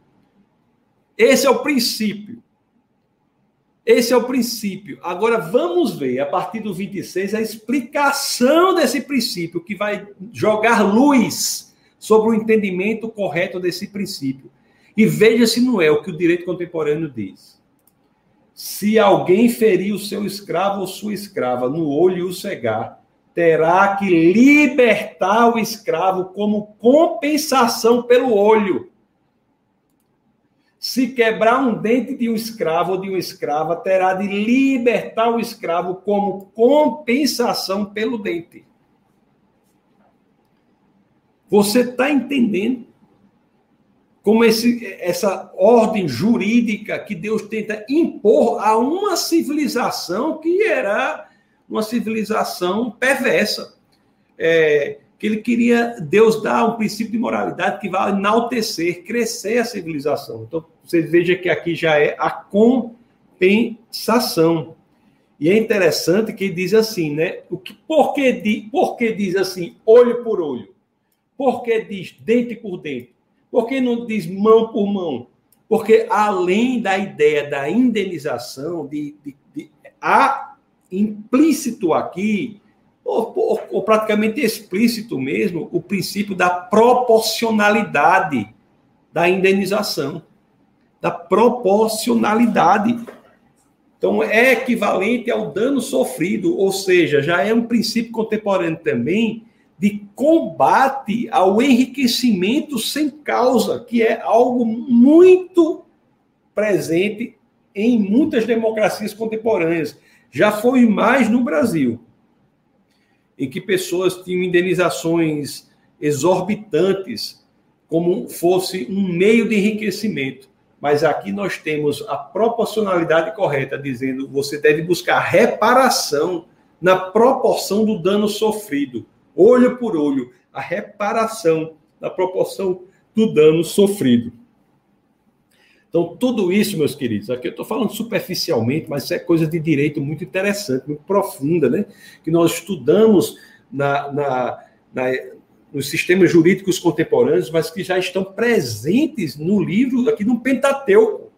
Esse é o princípio. Esse é o princípio. Agora vamos ver, a partir do 26, a explicação desse princípio, que vai jogar luz sobre o entendimento correto desse princípio. E veja se não é o que o direito contemporâneo diz. Se alguém ferir o seu escravo ou sua escrava no olho e o cegar, terá que libertar o escravo como compensação pelo olho. Se quebrar um dente de um escravo ou de uma escrava, terá de libertar o escravo como compensação pelo dente. Você está entendendo como esse, essa ordem jurídica que Deus tenta impor a uma civilização que era uma civilização perversa. É, que ele queria, Deus dar um princípio de moralidade que vai enaltecer, crescer a civilização. Então, você veja que aqui já é a compensação. E é interessante que ele diz assim, né? O que, por, que, por que diz assim, olho por olho? Por que diz dente por dente? Por que não diz mão por mão? Porque além da ideia da indenização, de, de, de há implícito aqui, ou, ou, ou, praticamente explícito mesmo, o princípio da proporcionalidade da indenização. Da proporcionalidade. Então, é equivalente ao dano sofrido, ou seja, já é um princípio contemporâneo também de combate ao enriquecimento sem causa, que é algo muito presente em muitas democracias contemporâneas. Já foi mais no Brasil, em que pessoas tinham indenizações exorbitantes, como fosse um meio de enriquecimento. Mas aqui nós temos a proporcionalidade correta, dizendo você deve buscar reparação na proporção do dano sofrido, olho por olho, a reparação na proporção do dano sofrido. Então, tudo isso, meus queridos, aqui eu estou falando superficialmente, mas isso é coisa de direito muito interessante, muito profunda, né? Que nós estudamos na, na, na, nos sistemas jurídicos contemporâneos, mas que já estão presentes no livro, aqui no Pentateuco.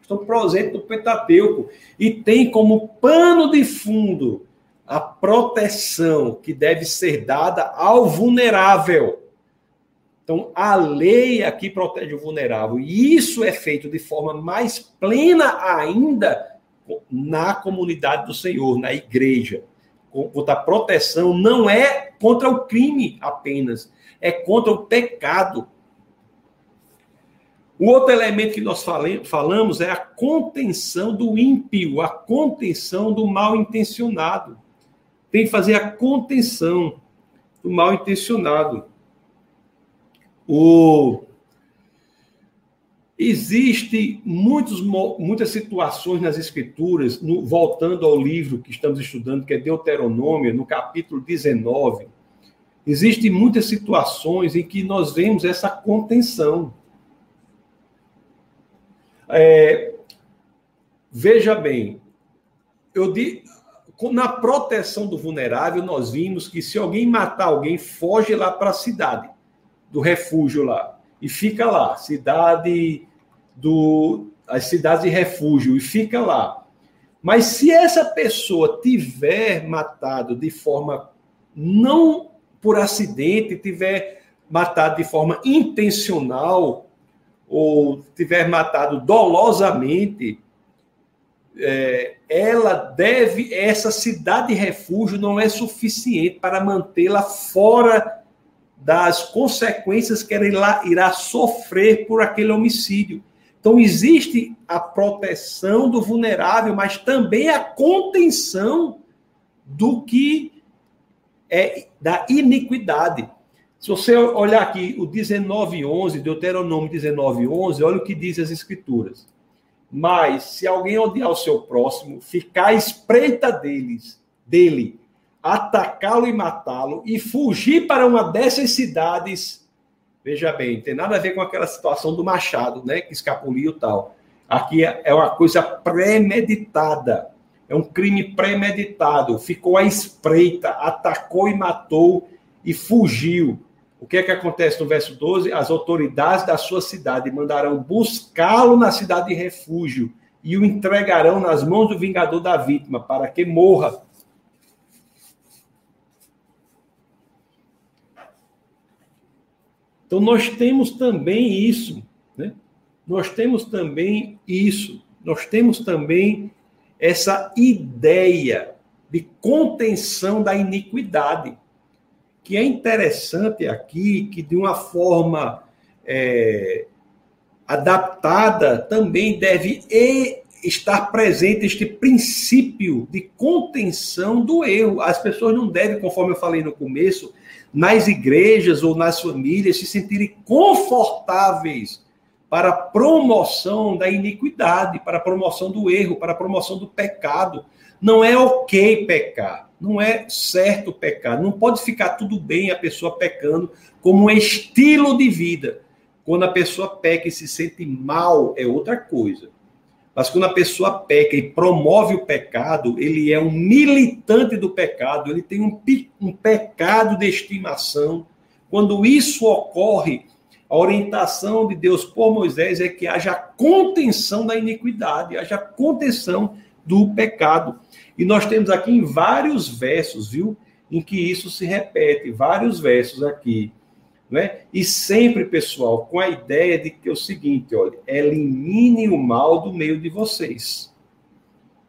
Estão presentes no Pentateuco. E tem como pano de fundo a proteção que deve ser dada ao vulnerável então, a lei aqui protege o vulnerável. E isso é feito de forma mais plena ainda na comunidade do Senhor, na igreja. Contra a proteção não é contra o crime apenas, é contra o pecado. O outro elemento que nós falamos é a contenção do ímpio, a contenção do mal intencionado. Tem que fazer a contenção do mal intencionado. O... Existe muitos, muitas situações nas escrituras, no, voltando ao livro que estamos estudando, que é Deuteronômio, no capítulo 19, existem muitas situações em que nós vemos essa contenção. É, veja bem, eu di, na proteção do vulnerável, nós vimos que se alguém matar alguém, foge lá para a cidade do refúgio lá e fica lá, cidade do as cidades de refúgio e fica lá. Mas se essa pessoa tiver matado de forma não por acidente, tiver matado de forma intencional ou tiver matado dolosamente, é, ela deve, essa cidade de refúgio não é suficiente para mantê-la fora das consequências que ela irá sofrer por aquele homicídio. Então, existe a proteção do vulnerável, mas também a contenção do que é da iniquidade. Se você olhar aqui o 19:11, Deuteronômio 19:11, olha o que diz as escrituras. Mas se alguém odiar o seu próximo, ficar à espreita deles, dele atacá-lo e matá-lo e fugir para uma dessas cidades. Veja bem, tem nada a ver com aquela situação do Machado, né, que escapuliu tal. Aqui é, é uma coisa premeditada. É um crime premeditado. Ficou à espreita, atacou e matou e fugiu. O que é que acontece no verso 12? As autoridades da sua cidade mandarão buscá-lo na cidade de refúgio e o entregarão nas mãos do vingador da vítima, para que morra. Então, nós temos também isso, né? Nós temos também isso, nós temos também essa ideia de contenção da iniquidade, que é interessante aqui, que de uma forma é, adaptada também deve estar presente este princípio de contenção do erro. As pessoas não devem, conforme eu falei no começo, nas igrejas ou nas famílias, se sentirem confortáveis para a promoção da iniquidade, para a promoção do erro, para a promoção do pecado. Não é ok pecar, não é certo pecar, não pode ficar tudo bem a pessoa pecando como um estilo de vida. Quando a pessoa peca e se sente mal, é outra coisa. Mas quando a pessoa peca e promove o pecado, ele é um militante do pecado, ele tem um, um pecado de estimação. Quando isso ocorre, a orientação de Deus por Moisés é que haja contenção da iniquidade, haja contenção do pecado. E nós temos aqui em vários versos, viu? Em que isso se repete, vários versos aqui. Né? E sempre, pessoal, com a ideia de que é o seguinte, olha, elimine o mal do meio de vocês.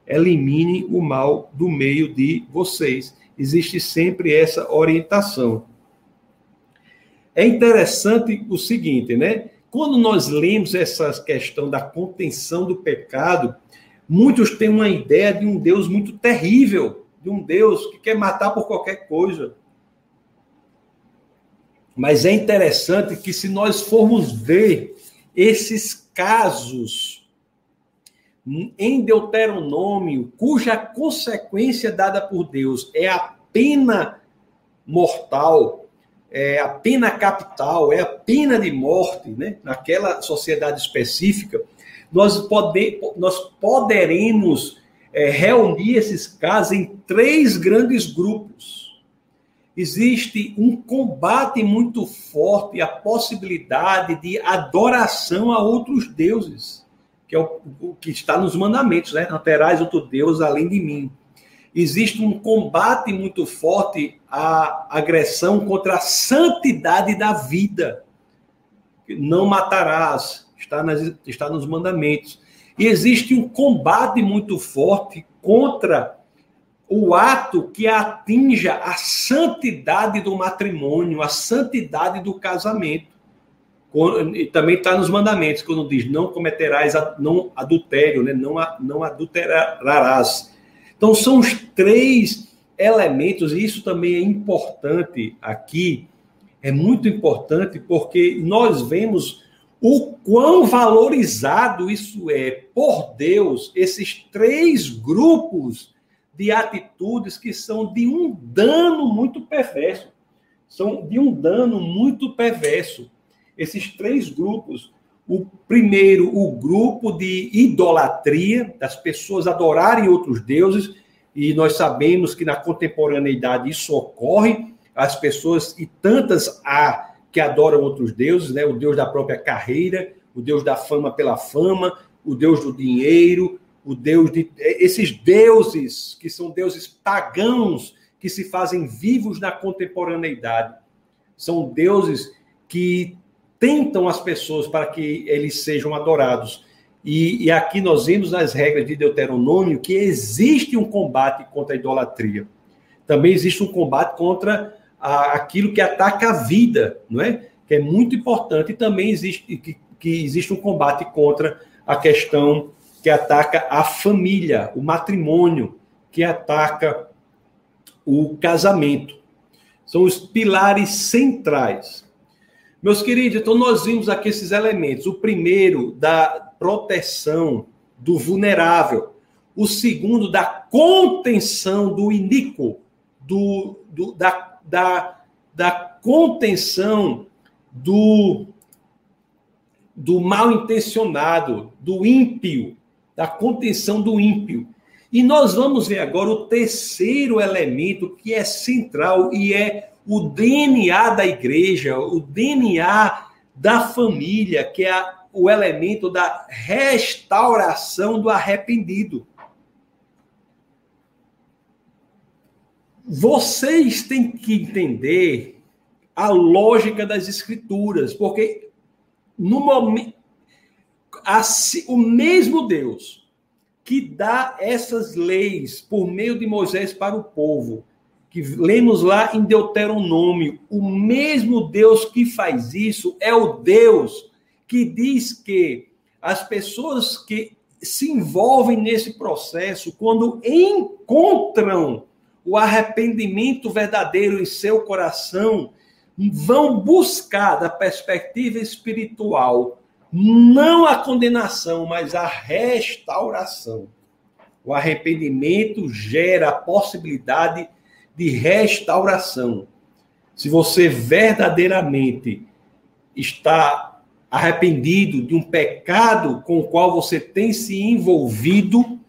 Elimine o mal do meio de vocês. Existe sempre essa orientação. É interessante o seguinte, né? Quando nós lemos essa questão da contenção do pecado, muitos têm uma ideia de um Deus muito terrível, de um Deus que quer matar por qualquer coisa. Mas é interessante que, se nós formos ver esses casos em Deuteronômio, cuja consequência dada por Deus é a pena mortal, é a pena capital, é a pena de morte, né? naquela sociedade específica, nós, pode, nós poderemos é, reunir esses casos em três grandes grupos existe um combate muito forte à possibilidade de adoração a outros deuses, que é o, o que está nos mandamentos, né? Não terás outro Deus além de mim. Existe um combate muito forte à agressão contra a santidade da vida. Não matarás, está, nas, está nos mandamentos. E existe um combate muito forte contra o ato que atinja a santidade do matrimônio, a santidade do casamento. E também está nos mandamentos, quando diz não cometerás não adultério, né? não, não adulterarás. Então, são os três elementos, e isso também é importante aqui, é muito importante, porque nós vemos o quão valorizado isso é por Deus, esses três grupos de atitudes que são de um dano muito perverso. São de um dano muito perverso. Esses três grupos. O primeiro, o grupo de idolatria, das pessoas adorarem outros deuses, e nós sabemos que na contemporaneidade isso ocorre, as pessoas, e tantas há que adoram outros deuses, né? o Deus da própria carreira, o Deus da fama pela fama, o Deus do dinheiro, o Deus de. Esses deuses, que são deuses pagãos, que se fazem vivos na contemporaneidade, são deuses que tentam as pessoas para que eles sejam adorados. E, e, aqui nós vemos nas regras de Deuteronômio que existe um combate contra a idolatria. Também existe um combate contra a, aquilo que ataca a vida, não é? Que é muito importante. E também existe que, que existe um combate contra a questão que ataca a família, o matrimônio, que ataca o casamento. São os pilares centrais. Meus queridos, então nós vimos aqui esses elementos. O primeiro, da proteção do vulnerável. O segundo, da contenção do iníquo, do, do da, da, da contenção do, do mal intencionado, do ímpio da contenção do ímpio. E nós vamos ver agora o terceiro elemento que é central e é o DNA da igreja, o DNA da família, que é a, o elemento da restauração do arrependido. Vocês têm que entender a lógica das escrituras, porque no momento o mesmo Deus que dá essas leis por meio de Moisés para o povo, que lemos lá em Deuteronômio, o mesmo Deus que faz isso é o Deus que diz que as pessoas que se envolvem nesse processo, quando encontram o arrependimento verdadeiro em seu coração, vão buscar, da perspectiva espiritual, não a condenação, mas a restauração. O arrependimento gera a possibilidade de restauração. Se você verdadeiramente está arrependido de um pecado com o qual você tem se envolvido,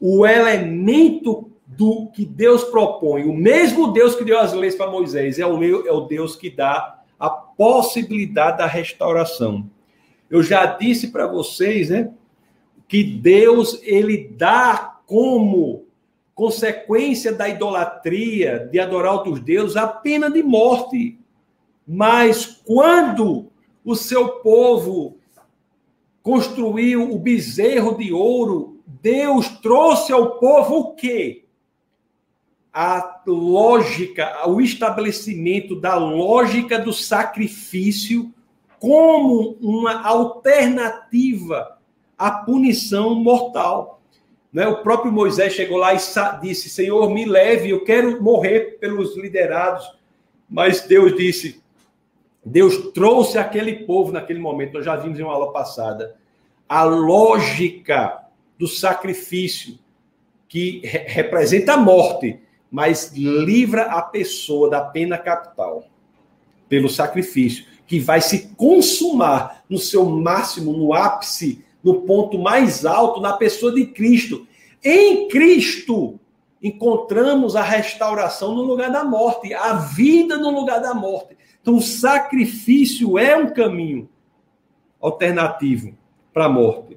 o elemento do que Deus propõe, o mesmo Deus que deu as leis para Moisés, é o, é o Deus que dá a possibilidade da restauração. Eu já disse para vocês, né, que Deus ele dá como consequência da idolatria, de adorar outros deuses, a pena de morte. Mas quando o seu povo construiu o bezerro de ouro, Deus trouxe ao povo o quê? A lógica, o estabelecimento da lógica do sacrifício como uma alternativa à punição mortal. Né? O próprio Moisés chegou lá e disse: Senhor, me leve, eu quero morrer pelos liderados. Mas Deus disse: Deus trouxe aquele povo naquele momento, nós já vimos em uma aula passada, a lógica do sacrifício, que re representa a morte, mas livra a pessoa da pena capital pelo sacrifício que vai se consumar no seu máximo, no ápice, no ponto mais alto, na pessoa de Cristo. Em Cristo encontramos a restauração no lugar da morte, a vida no lugar da morte. Então, o sacrifício é um caminho alternativo para a morte.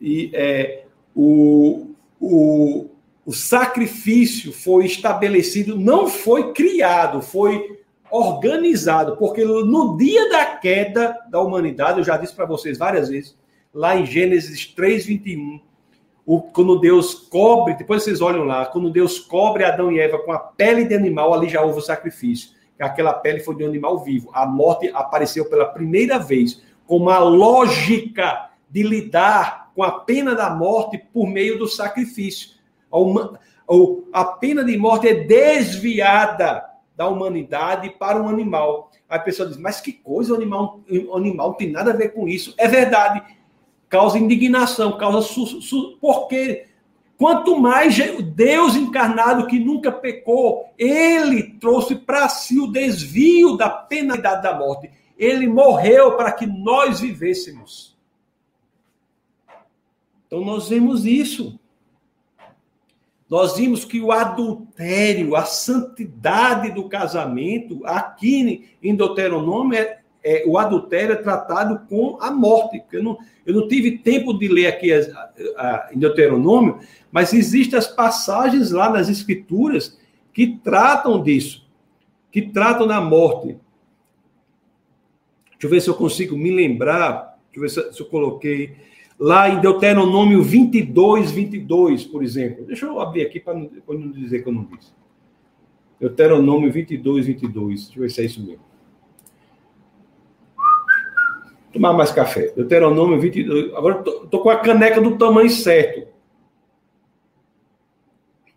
E é, o, o, o sacrifício foi estabelecido, não foi criado, foi organizado, porque no dia da queda da humanidade, eu já disse para vocês várias vezes, lá em Gênesis 3, 21, o, quando Deus cobre, depois vocês olham lá, quando Deus cobre Adão e Eva com a pele de animal, ali já houve o sacrifício. Aquela pele foi de um animal vivo. A morte apareceu pela primeira vez com uma lógica de lidar com a pena da morte por meio do sacrifício. A pena de morte é desviada da humanidade para um animal. Aí a pessoa diz, mas que coisa, o animal, animal não tem nada a ver com isso. É verdade, causa indignação, causa... Su, su, porque quanto mais Deus encarnado que nunca pecou, ele trouxe para si o desvio da penalidade da morte. Ele morreu para que nós vivêssemos. Então nós vemos isso nós vimos que o adultério, a santidade do casamento, aqui em Deuteronômio, é, é, o adultério é tratado com a morte. Porque eu não, eu não tive tempo de ler aqui a, a, em Deuteronômio, mas existem as passagens lá nas Escrituras que tratam disso, que tratam da morte. Deixa eu ver se eu consigo me lembrar, deixa eu ver se, se eu coloquei lá em Deuteronômio 22, 22, por exemplo. Deixa eu abrir aqui para não, não dizer que eu não disse. Deuteronômio 22, 22. Deixa eu ver se é isso mesmo. Tomar mais café. Deuteronômio 22. Agora estou com a caneca do tamanho certo.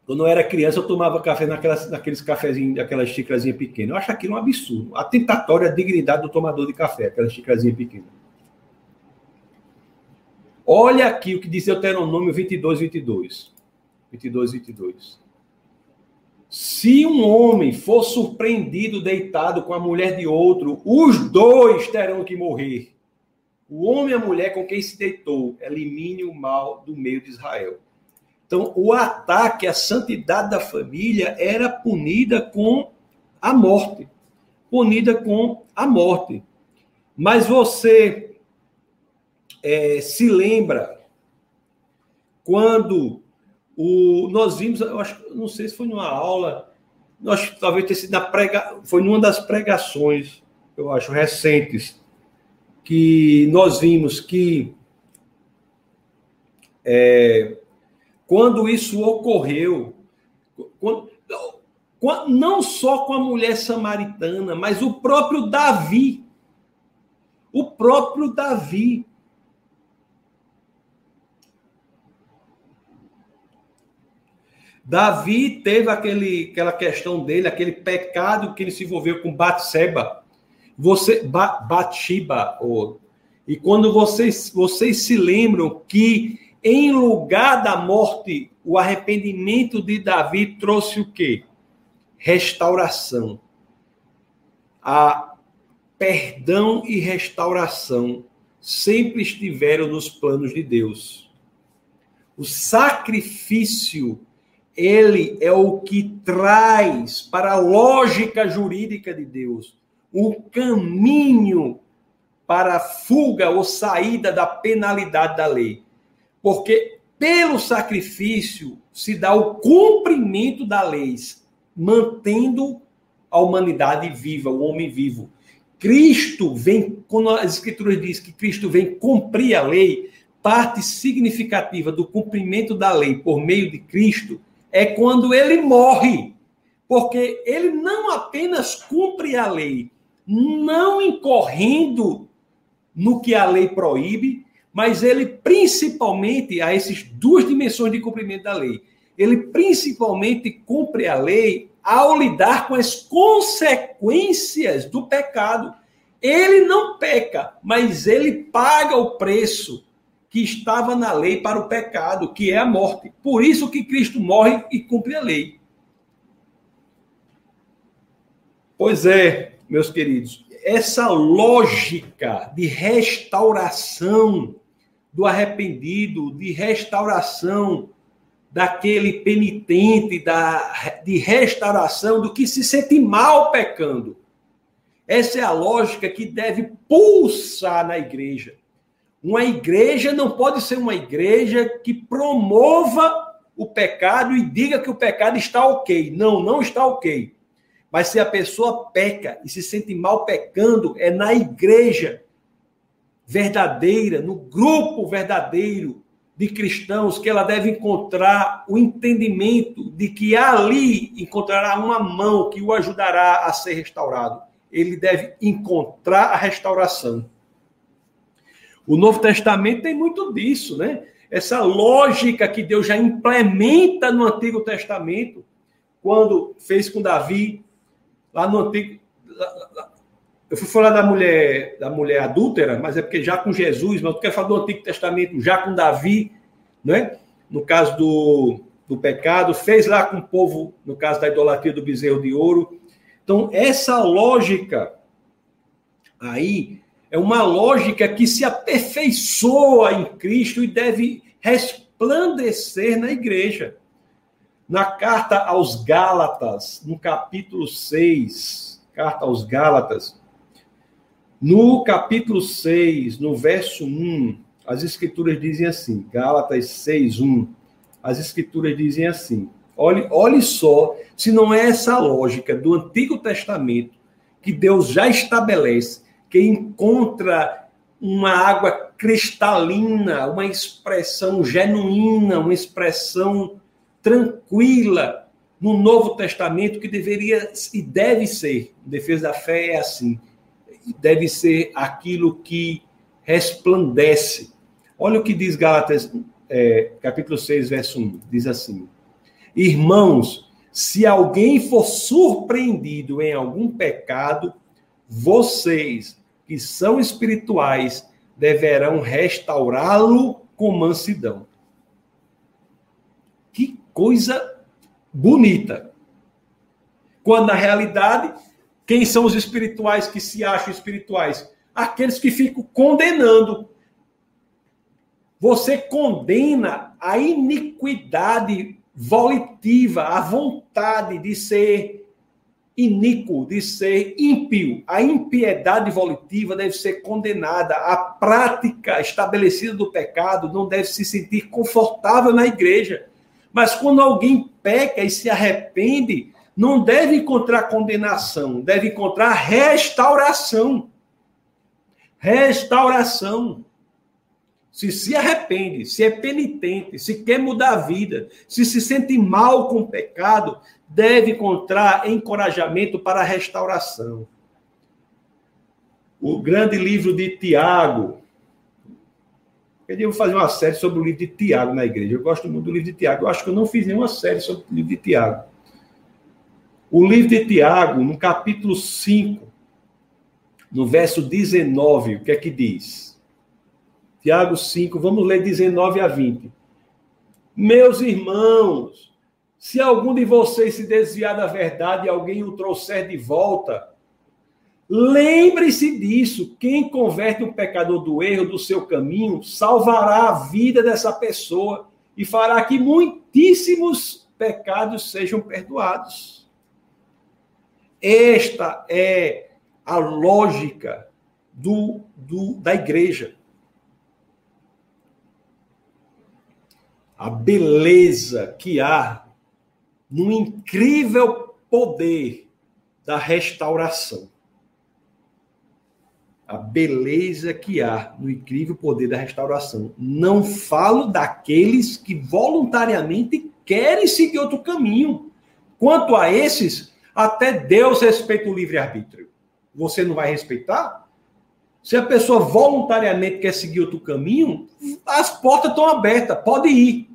Quando eu era criança, eu tomava café naquelas, naqueles cafezinhos, aquelas xícarazinhas pequenas. Eu acho aquilo um absurdo. Atentatória à dignidade do tomador de café, aquelas xícarazinhas pequenas. Olha aqui o que diz Deuteronômio 22, 22. 22, 22. Se um homem for surpreendido deitado com a mulher de outro, os dois terão que morrer. O homem e a mulher com quem se deitou, elimine o mal do meio de Israel. Então, o ataque à santidade da família era punida com a morte. Punida com a morte. Mas você é, se lembra quando o, nós vimos, eu acho, não sei se foi numa aula, nós talvez tenha sido na prega, foi numa das pregações, eu acho, recentes, que nós vimos que é, quando isso ocorreu, quando, não só com a mulher samaritana, mas o próprio Davi. O próprio Davi. Davi teve aquele, aquela questão dele, aquele pecado que ele se envolveu com Batseba. Você, ba, Batshiba, oh, e quando vocês, vocês se lembram que em lugar da morte, o arrependimento de Davi trouxe o quê? Restauração. A perdão e restauração sempre estiveram nos planos de Deus. O sacrifício, ele é o que traz para a lógica jurídica de Deus o caminho para a fuga ou saída da penalidade da lei. Porque pelo sacrifício se dá o cumprimento da lei, mantendo a humanidade viva, o homem vivo. Cristo vem, quando as escrituras dizem que Cristo vem cumprir a lei, parte significativa do cumprimento da lei por meio de Cristo é quando ele morre. Porque ele não apenas cumpre a lei, não incorrendo no que a lei proíbe, mas ele principalmente, a essas duas dimensões de cumprimento da lei, ele principalmente cumpre a lei ao lidar com as consequências do pecado. Ele não peca, mas ele paga o preço que estava na lei para o pecado, que é a morte. Por isso que Cristo morre e cumpre a lei. Pois é, meus queridos, essa lógica de restauração do arrependido, de restauração daquele penitente, da, de restauração do que se sente mal pecando. Essa é a lógica que deve pulsar na igreja. Uma igreja não pode ser uma igreja que promova o pecado e diga que o pecado está ok. Não, não está ok. Mas se a pessoa peca e se sente mal pecando, é na igreja verdadeira, no grupo verdadeiro de cristãos, que ela deve encontrar o entendimento de que ali encontrará uma mão que o ajudará a ser restaurado. Ele deve encontrar a restauração. O Novo Testamento tem muito disso, né? Essa lógica que Deus já implementa no Antigo Testamento, quando fez com Davi, lá no Antigo, eu fui falar da mulher, da mulher adúltera, mas é porque já com Jesus, mas eu quero falar do Antigo Testamento, já com Davi, né? no caso do, do pecado, fez lá com o povo, no caso da idolatria do bezerro de ouro. Então, essa lógica aí é uma lógica que se aperfeiçoa em Cristo e deve resplandecer na igreja. Na carta aos Gálatas, no capítulo 6, carta aos Gálatas, no capítulo 6, no verso 1, as escrituras dizem assim, Gálatas 6, 1, as escrituras dizem assim, olhe, olhe só se não é essa lógica do Antigo Testamento que Deus já estabelece, que encontra uma água cristalina, uma expressão genuína, uma expressão tranquila no Novo Testamento que deveria e deve ser. Defesa da fé é assim deve ser aquilo que resplandece. Olha o que diz Gálatas, é, capítulo 6, verso 1. Diz assim: Irmãos, se alguém for surpreendido em algum pecado, vocês, que são espirituais, deverão restaurá-lo com mansidão. Que coisa bonita. Quando na realidade quem são os espirituais que se acham espirituais? Aqueles que ficam condenando. Você condena a iniquidade volitiva, a vontade de ser iníquo, de ser ímpio. A impiedade volitiva deve ser condenada. A prática estabelecida do pecado não deve se sentir confortável na igreja. Mas quando alguém peca e se arrepende, não deve encontrar condenação, deve encontrar restauração. Restauração. Se se arrepende, se é penitente, se quer mudar a vida, se se sente mal com o pecado, deve encontrar encorajamento para a restauração. O grande livro de Tiago. Eu vou fazer uma série sobre o livro de Tiago na igreja. Eu gosto muito do livro de Tiago. Eu acho que eu não fiz nenhuma série sobre o livro de Tiago. O livro de Tiago, no capítulo 5, no verso 19, o que é que diz? Tiago 5, vamos ler 19 a 20. Meus irmãos, se algum de vocês se desviar da verdade e alguém o trouxer de volta, lembre-se disso. Quem converte um pecador do erro do seu caminho salvará a vida dessa pessoa e fará que muitíssimos pecados sejam perdoados. Esta é a lógica do, do, da igreja. A beleza que há no incrível poder da restauração. A beleza que há no incrível poder da restauração. Não falo daqueles que voluntariamente querem seguir outro caminho. Quanto a esses, até Deus respeita o livre-arbítrio. Você não vai respeitar? Se a pessoa voluntariamente quer seguir outro caminho, as portas estão abertas, pode ir.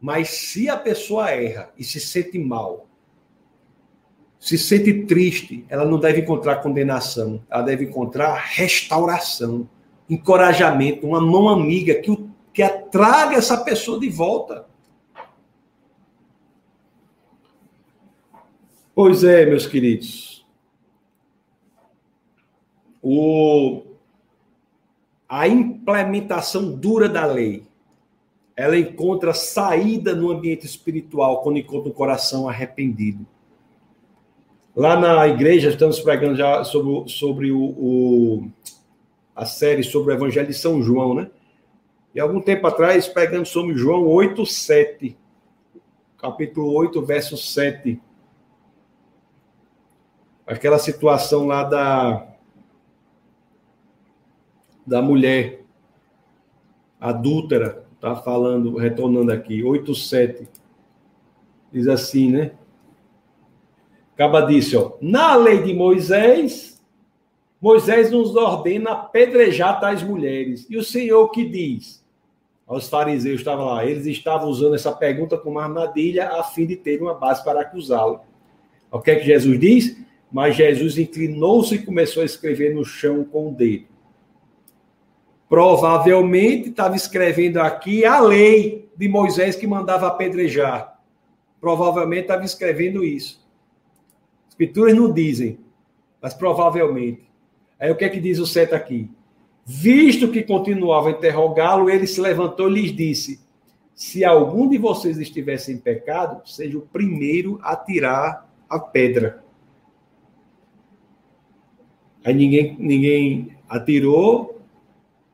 Mas se a pessoa erra e se sente mal, se sente triste, ela não deve encontrar condenação, ela deve encontrar restauração, encorajamento, uma mão amiga que, que atraga essa pessoa de volta. Pois é, meus queridos. O, a implementação dura da lei ela encontra saída no ambiente espiritual quando encontra um coração arrependido. Lá na igreja, estamos pregando já sobre, sobre o, o, a série sobre o Evangelho de São João, né? E algum tempo atrás, pregando sobre João 8, 7. Capítulo 8, verso 7. Aquela situação lá da, da mulher adúltera Está falando, retornando aqui, 8.7. Diz assim, né? Acaba disse, ó. Na lei de Moisés, Moisés nos ordena apedrejar tais mulheres. E o Senhor que diz? Aos fariseus estavam lá, eles estavam usando essa pergunta como armadilha a fim de ter uma base para acusá-lo. O que é que Jesus diz? Mas Jesus inclinou-se e começou a escrever no chão com o dedo. Provavelmente estava escrevendo aqui a lei de Moisés que mandava apedrejar. Provavelmente estava escrevendo isso. Escrituras não dizem, mas provavelmente. Aí o que é que diz o sete aqui? Visto que continuava a interrogá-lo, ele se levantou e lhes disse: Se algum de vocês estivesse em pecado, seja o primeiro a tirar a pedra. Aí ninguém, ninguém atirou,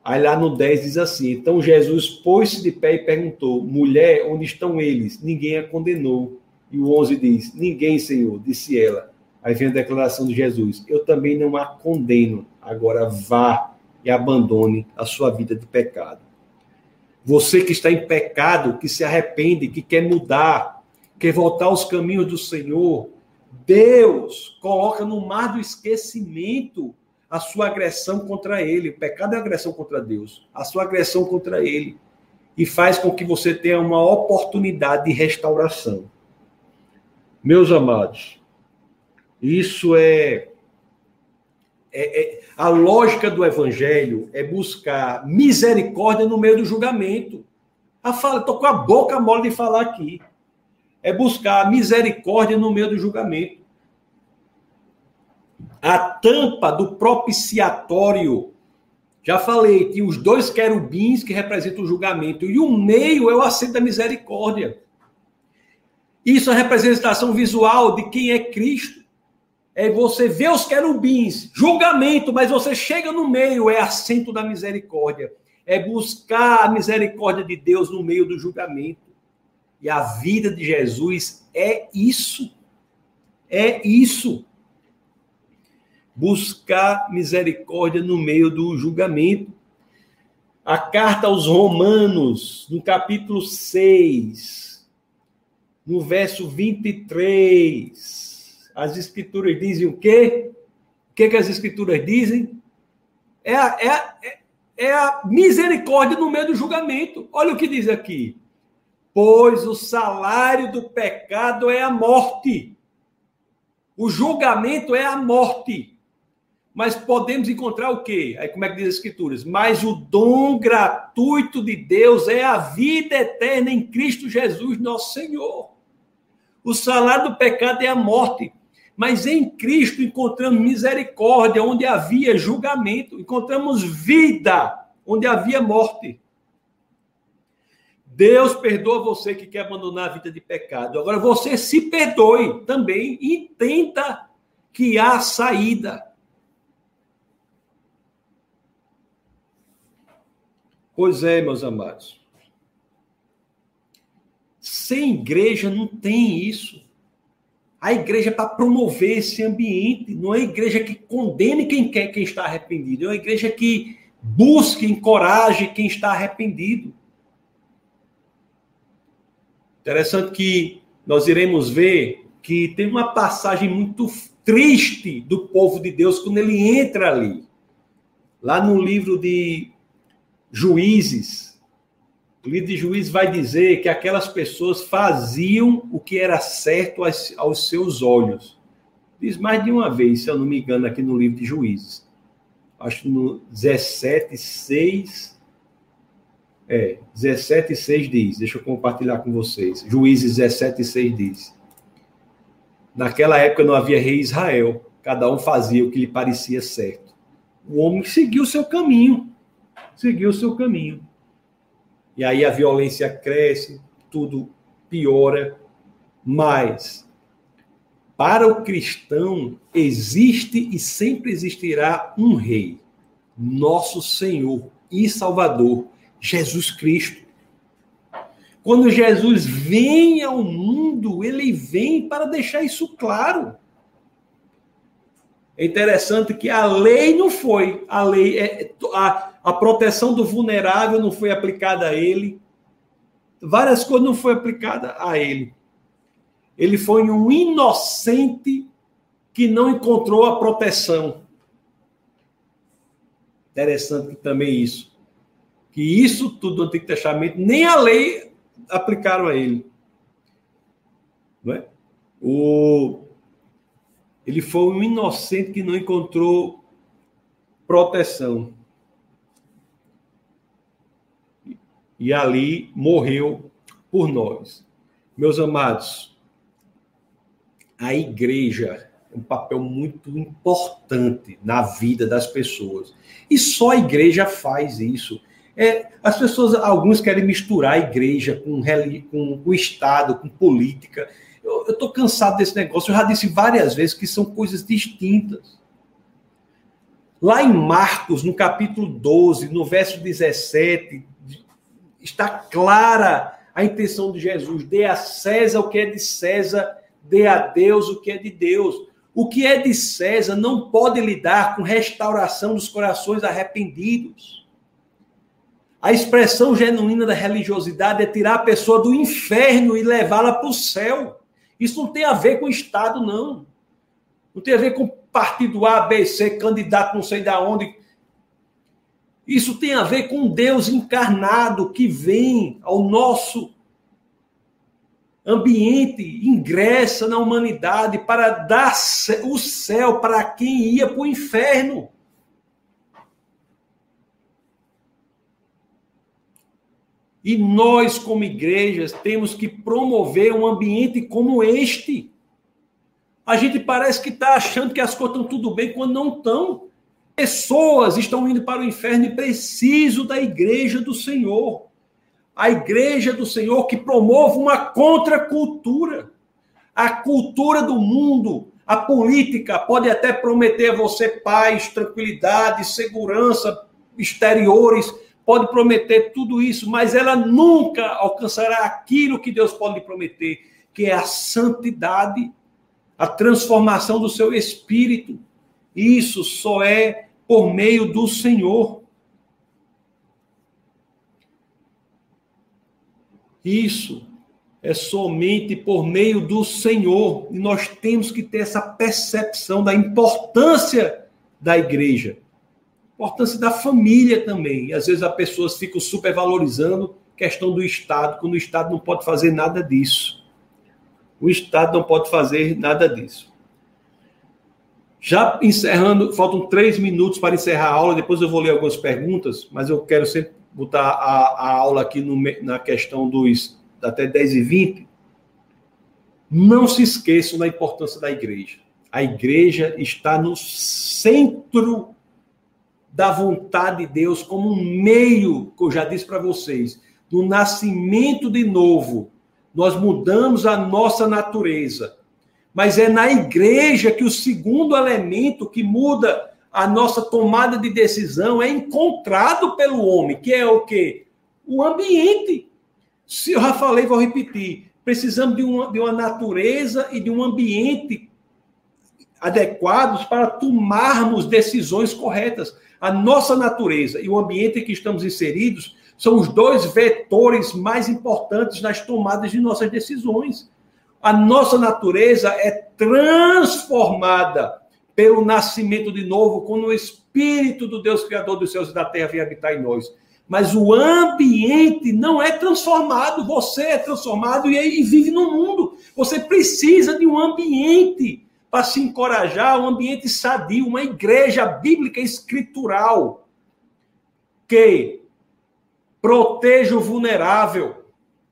Aí lá no 10 diz assim: Então Jesus pôs-se de pé e perguntou: Mulher, onde estão eles? Ninguém a condenou. E o 11 diz: Ninguém, Senhor, disse ela. Aí vem a declaração de Jesus: Eu também não a condeno. Agora vá e abandone a sua vida de pecado. Você que está em pecado, que se arrepende, que quer mudar, quer voltar aos caminhos do Senhor, Deus coloca no mar do esquecimento a sua agressão contra ele. O pecado é agressão contra Deus, a sua agressão contra ele. E faz com que você tenha uma oportunidade de restauração. Meus amados, isso é, é, é a lógica do evangelho é buscar misericórdia no meio do julgamento. A fala, estou com a boca mole de falar aqui. É buscar misericórdia no meio do julgamento a tampa do propiciatório. Já falei, que os dois querubins que representam o julgamento, e o meio é o assento da misericórdia. Isso é a representação visual de quem é Cristo. É você ver os querubins, julgamento, mas você chega no meio, é assento da misericórdia. É buscar a misericórdia de Deus no meio do julgamento. E a vida de Jesus é isso. É isso. Buscar misericórdia no meio do julgamento. A carta aos Romanos, no capítulo 6, no verso 23, as escrituras dizem o quê? O que, que as escrituras dizem? É a, é, a, é a misericórdia no meio do julgamento. Olha o que diz aqui. Pois o salário do pecado é a morte. O julgamento é a morte. Mas podemos encontrar o quê? Aí como é que diz as escrituras? Mas o dom gratuito de Deus é a vida eterna em Cristo Jesus, nosso Senhor. O salário do pecado é a morte. Mas em Cristo encontramos misericórdia onde havia julgamento, encontramos vida onde havia morte. Deus perdoa você que quer abandonar a vida de pecado. Agora você se perdoe também e entenda que há saída. Pois é, meus amados. Sem igreja não tem isso. A igreja é para promover esse ambiente, não é a igreja que condene quem quer, quem está arrependido, é uma igreja que busque, encoraje quem está arrependido. Interessante que nós iremos ver que tem uma passagem muito triste do povo de Deus quando ele entra ali. Lá no livro de Juízes, o livro de Juízes vai dizer que aquelas pessoas faziam o que era certo aos, seus olhos. Diz mais de uma vez, se eu não me engano, aqui no livro de Juízes. Acho no 17, 6. É, 17, 6 diz. Deixa eu compartilhar com vocês. Juízes 17, 6 diz. Naquela época não havia rei Israel. Cada um fazia o que lhe parecia certo. O homem seguiu o seu caminho seguiu o seu caminho. E aí a violência cresce, tudo piora, mas para o cristão existe e sempre existirá um rei, nosso Senhor e Salvador, Jesus Cristo. Quando Jesus vem ao mundo, ele vem para deixar isso claro. É interessante que a lei não foi, a lei é a, a proteção do vulnerável não foi aplicada a ele, várias coisas não foi aplicada a ele. Ele foi um inocente que não encontrou a proteção. Interessante também isso. Que isso tudo do Antigo Testamento, nem a lei aplicaram a ele. Não é? O... Ele foi um inocente que não encontrou proteção. e ali morreu por nós. Meus amados, a igreja é um papel muito importante na vida das pessoas. E só a igreja faz isso. É, as pessoas, alguns querem misturar a igreja com, com, com o Estado, com política. Eu estou cansado desse negócio. Eu já disse várias vezes que são coisas distintas. Lá em Marcos, no capítulo 12, no verso 17, está clara a intenção de Jesus. Dê a César o que é de César, dê a Deus o que é de Deus. O que é de César não pode lidar com restauração dos corações arrependidos. A expressão genuína da religiosidade é tirar a pessoa do inferno e levá-la para o céu. Isso não tem a ver com o Estado, não. Não tem a ver com partido A, B, C, candidato não sei de onde, isso tem a ver com Deus encarnado que vem ao nosso ambiente, ingressa na humanidade para dar o céu para quem ia para o inferno. E nós, como igrejas, temos que promover um ambiente como este. A gente parece que está achando que as coisas estão tudo bem quando não estão. Pessoas estão indo para o inferno e preciso da igreja do Senhor. a igreja do Senhor que promove uma contracultura. A cultura do mundo, a política pode até prometer a você paz, tranquilidade, segurança exteriores, pode prometer tudo isso, mas ela nunca alcançará aquilo que Deus pode lhe prometer, que é a santidade, a transformação do seu espírito. Isso só é por meio do Senhor. Isso é somente por meio do Senhor. E nós temos que ter essa percepção da importância da igreja importância da família também. E às vezes as pessoas ficam supervalorizando questão do Estado, quando o Estado não pode fazer nada disso. O Estado não pode fazer nada disso. Já encerrando, faltam três minutos para encerrar a aula, depois eu vou ler algumas perguntas, mas eu quero sempre botar a, a aula aqui no, na questão dos até 10 e 20. Não se esqueçam da importância da igreja. A igreja está no centro da vontade de Deus como um meio, que eu já disse para vocês, do nascimento de novo. Nós mudamos a nossa natureza. Mas é na igreja que o segundo elemento que muda a nossa tomada de decisão é encontrado pelo homem, que é o quê? O ambiente. Se eu já falei, vou repetir. Precisamos de uma, de uma natureza e de um ambiente adequados para tomarmos decisões corretas. A nossa natureza e o ambiente em que estamos inseridos são os dois vetores mais importantes nas tomadas de nossas decisões. A nossa natureza é transformada pelo nascimento de novo, quando o Espírito do Deus Criador dos céus e da terra vem habitar em nós. Mas o ambiente não é transformado, você é transformado e vive no mundo. Você precisa de um ambiente para se encorajar um ambiente sadio, uma igreja bíblica escritural que proteja o vulnerável,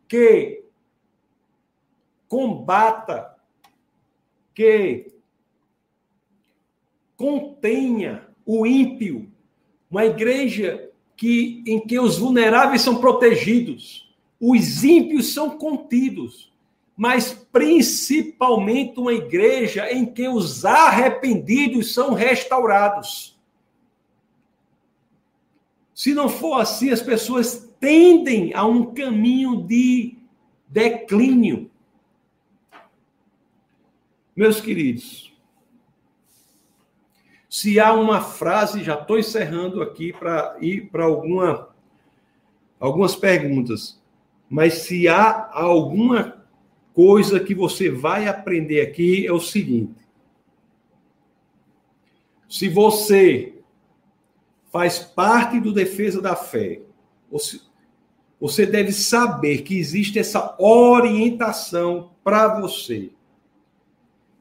que combata, que contenha o ímpio, uma igreja que em que os vulneráveis são protegidos, os ímpios são contidos mas principalmente uma igreja em que os arrependidos são restaurados. Se não for assim, as pessoas tendem a um caminho de declínio. Meus queridos, se há uma frase, já estou encerrando aqui para ir para alguma, algumas perguntas, mas se há alguma coisa que você vai aprender aqui é o seguinte: se você faz parte do defesa da fé, você deve saber que existe essa orientação para você.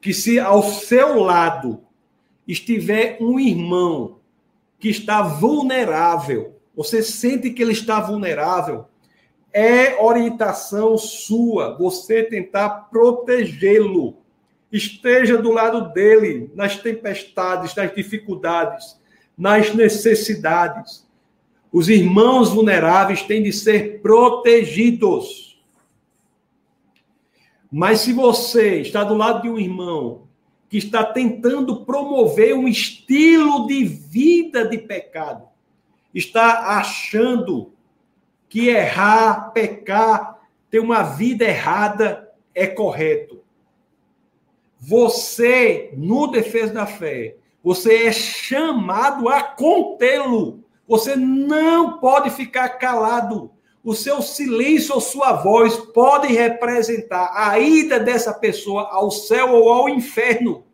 Que se ao seu lado estiver um irmão que está vulnerável, você sente que ele está vulnerável, é orientação sua você tentar protegê-lo. Esteja do lado dele nas tempestades, nas dificuldades, nas necessidades. Os irmãos vulneráveis têm de ser protegidos. Mas se você está do lado de um irmão que está tentando promover um estilo de vida de pecado, está achando que errar, pecar, ter uma vida errada é correto. Você, no defesa da fé, você é chamado a contê-lo. Você não pode ficar calado. O seu silêncio ou sua voz podem representar a ida dessa pessoa ao céu ou ao inferno.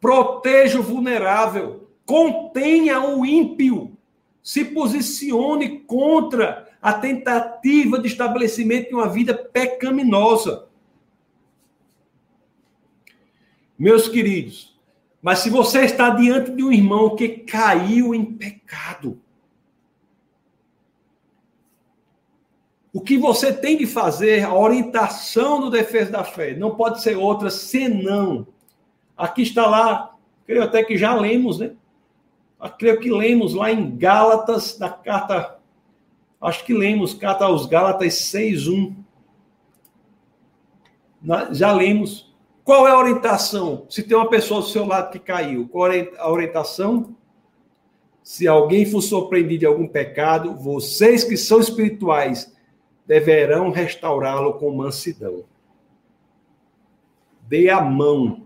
Proteja o vulnerável. Contenha o ímpio se posicione contra a tentativa de estabelecimento de uma vida pecaminosa. Meus queridos, mas se você está diante de um irmão que caiu em pecado, o que você tem de fazer, a orientação do defesa da fé, não pode ser outra senão. Aqui está lá, creio até que já lemos, né? Creio que lemos lá em Gálatas, da carta, acho que lemos carta aos Gálatas 6.1. Já lemos. Qual é a orientação? Se tem uma pessoa do seu lado que caiu, qual é a orientação? Se alguém for surpreendido de algum pecado, vocês que são espirituais deverão restaurá-lo com mansidão. Dê a mão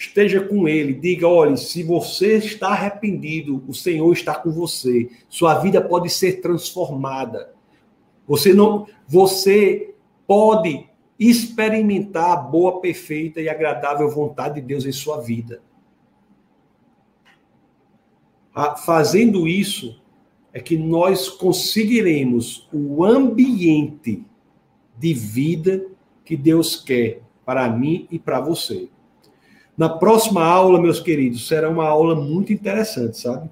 esteja com ele, diga: olha, se você está arrependido, o Senhor está com você. Sua vida pode ser transformada. Você não, você pode experimentar a boa, perfeita e agradável vontade de Deus em sua vida. Fazendo isso é que nós conseguiremos o ambiente de vida que Deus quer para mim e para você. Na próxima aula, meus queridos, será uma aula muito interessante, sabe?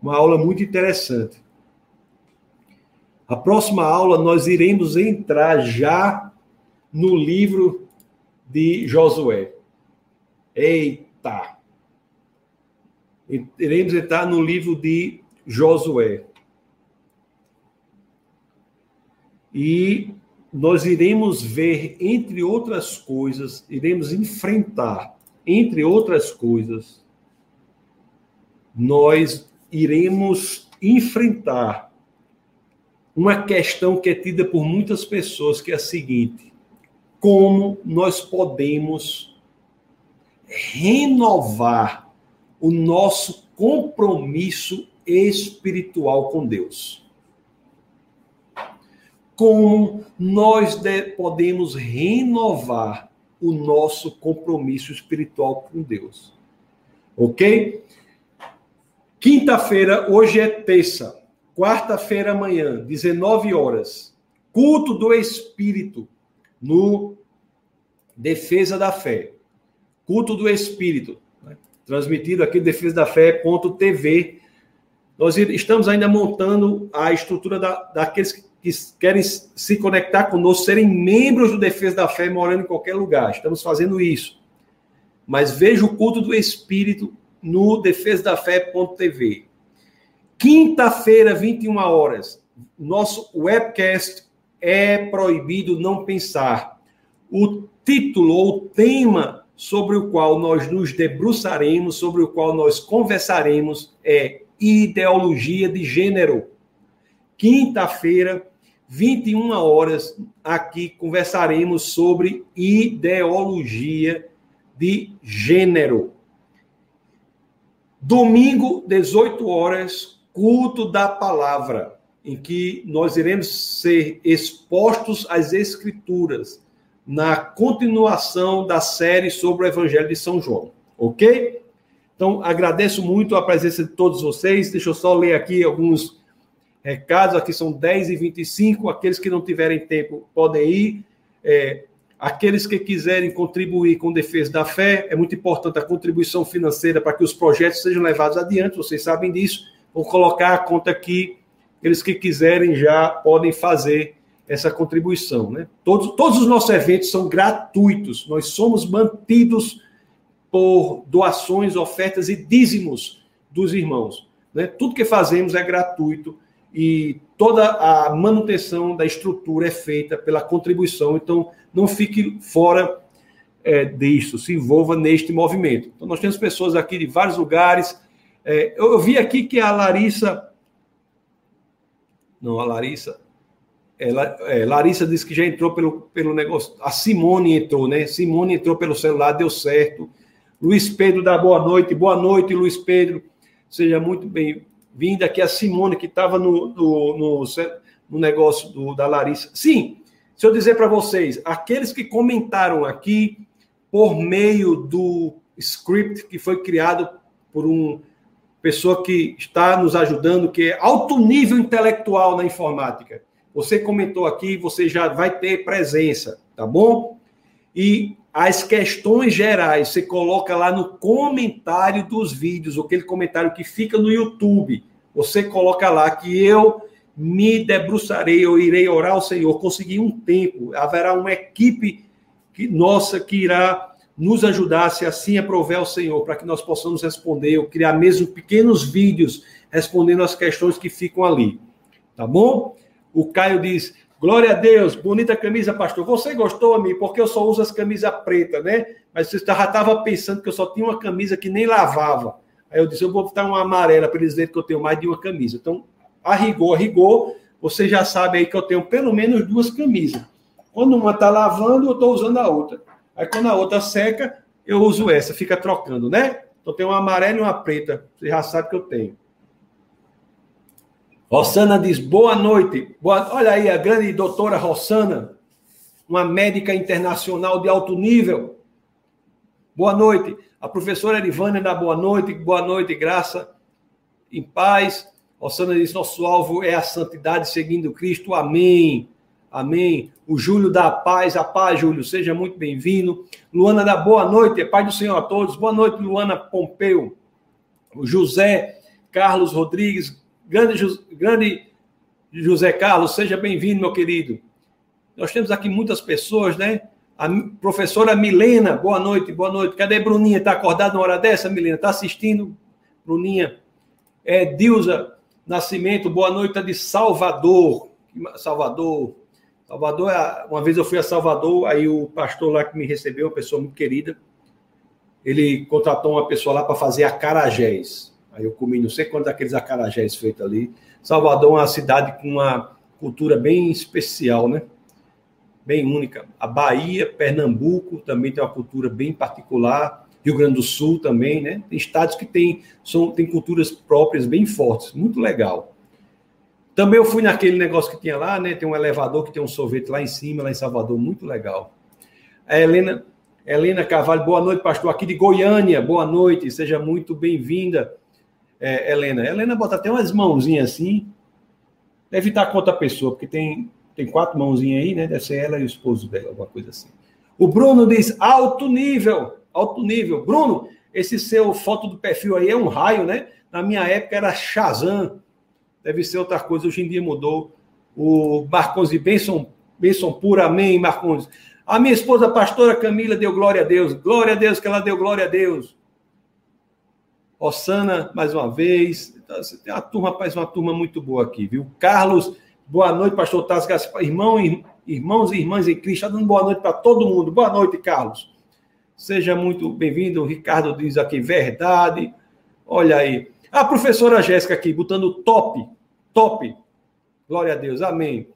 Uma aula muito interessante. A próxima aula nós iremos entrar já no livro de Josué. Eita! Iremos entrar no livro de Josué. E nós iremos ver, entre outras coisas, iremos enfrentar entre outras coisas, nós iremos enfrentar uma questão que é tida por muitas pessoas, que é a seguinte: como nós podemos renovar o nosso compromisso espiritual com Deus? Como nós podemos renovar o nosso compromisso espiritual com Deus. Ok? Quinta-feira, hoje é terça. Quarta-feira, amanhã, 19 horas. Culto do Espírito no Defesa da Fé. Culto do Espírito. Né? Transmitido aqui Defesa da Fé.tv. Nós estamos ainda montando a estrutura da, daqueles que que querem se conectar conosco, serem membros do Defesa da Fé, morando em qualquer lugar. Estamos fazendo isso. Mas veja o culto do Espírito no defesadafé.tv. Quinta-feira, 21 horas, nosso webcast é proibido não pensar. O título ou tema sobre o qual nós nos debruçaremos, sobre o qual nós conversaremos, é ideologia de gênero. Quinta-feira, 21 horas, aqui conversaremos sobre ideologia de gênero. Domingo, 18 horas, culto da palavra, em que nós iremos ser expostos às escrituras na continuação da série sobre o Evangelho de São João, ok? Então, agradeço muito a presença de todos vocês. Deixa eu só ler aqui alguns recados, aqui são 10 e 25 aqueles que não tiverem tempo podem ir. É, aqueles que quiserem contribuir com defesa da fé, é muito importante a contribuição financeira para que os projetos sejam levados adiante, vocês sabem disso. Vou colocar a conta aqui, aqueles que quiserem já podem fazer essa contribuição. Né? Todos, todos os nossos eventos são gratuitos, nós somos mantidos por doações, ofertas e dízimos dos irmãos. Né? Tudo que fazemos é gratuito e toda a manutenção da estrutura é feita pela contribuição. Então, não fique fora é, disso, se envolva neste movimento. Então, nós temos pessoas aqui de vários lugares. É, eu, vi aqui que a Larissa. Não, a Larissa. É, é, Larissa disse que já entrou pelo, pelo negócio. A Simone entrou, né? Simone entrou pelo celular, deu certo. Luiz Pedro dá boa noite. Boa noite, Luiz Pedro. Seja muito bem vinda aqui a Simone, que estava no, no, no, no, negócio do, da Larissa. Sim, se eu dizer para vocês, aqueles que comentaram aqui por meio do script que foi criado por uma pessoa que está nos ajudando, que é alto nível intelectual na informática. Você comentou aqui, você já vai ter presença, tá bom? E as questões gerais você coloca lá no comentário dos vídeos, aquele comentário que fica no YouTube. Você coloca lá que eu me debruçarei, eu irei orar ao Senhor, conseguir um tempo, haverá uma equipe que, nossa que irá nos ajudar, se assim aprover o Senhor, para que nós possamos responder, ou criar mesmo pequenos vídeos respondendo as questões que ficam ali. Tá bom? O Caio diz: Glória a Deus, bonita camisa, pastor. Você gostou, amigo? Porque eu só uso as camisas pretas, né? Mas você já estava pensando que eu só tinha uma camisa que nem lavava. Aí eu disse: eu vou botar uma amarela para eles verem que eu tenho mais de uma camisa. Então, a rigor, a rigor, você já sabe aí que eu tenho pelo menos duas camisas. Quando uma está lavando, eu estou usando a outra. Aí quando a outra seca, eu uso essa, fica trocando, né? Então tem uma amarela e uma preta. Você já sabe que eu tenho. Rossana diz: boa noite. Boa... Olha aí a grande doutora Rossana, uma médica internacional de alto nível. Boa noite. A professora Erivânia dá boa noite. Boa noite, graça, em paz. Rossana diz: nosso alvo é a santidade seguindo Cristo. Amém. Amém. O Júlio da paz, a paz, Júlio, seja muito bem-vindo. Luana da boa noite, é paz do Senhor a todos. Boa noite, Luana Pompeu. O José Carlos Rodrigues, grande, grande José Carlos, seja bem-vindo, meu querido. Nós temos aqui muitas pessoas, né? A professora Milena, boa noite, boa noite. Cadê Bruninha? Está acordada na hora dessa, Milena? Está assistindo? Bruninha. É, Dilza Nascimento, boa noite, tá de Salvador. Salvador, Salvador, uma vez eu fui a Salvador, aí o pastor lá que me recebeu, uma pessoa muito querida, ele contratou uma pessoa lá para fazer acarajés. Aí eu comi não sei quantos daqueles acarajés feitos ali. Salvador é uma cidade com uma cultura bem especial, né? Bem única. A Bahia, Pernambuco também tem uma cultura bem particular. Rio Grande do Sul também, né? Tem estados que têm, são, têm culturas próprias bem fortes. Muito legal. Também eu fui naquele negócio que tinha lá, né? Tem um elevador que tem um sorvete lá em cima, lá em Salvador, muito legal. A Helena, Helena Carvalho, boa noite, pastor, aqui de Goiânia, boa noite, seja muito bem-vinda, é, Helena. Helena bota até umas mãozinhas assim, deve estar com outra pessoa, porque tem, tem quatro mãozinhas aí, né? Deve ser ela e o esposo dela, alguma coisa assim. O Bruno diz alto nível, alto nível. Bruno, esse seu foto do perfil aí é um raio, né? Na minha época era Shazam deve ser outra coisa. Hoje em dia mudou. O Marcons e Benson, Benson pura, amém, Marcons. A minha esposa, a pastora Camila, deu glória a Deus. Glória a Deus que ela deu glória a Deus. Ossana, mais uma vez. Então, você tem uma turma, rapaz, uma turma muito boa aqui, viu? Carlos, boa noite, pastor Tassi Irmão, irmãos e irmãs em Cristo, está dando boa noite para todo mundo. Boa noite, Carlos. Seja muito bem-vindo. Ricardo diz aqui, verdade. Olha aí. A professora Jéssica aqui, botando top, top. Glória a Deus, amém.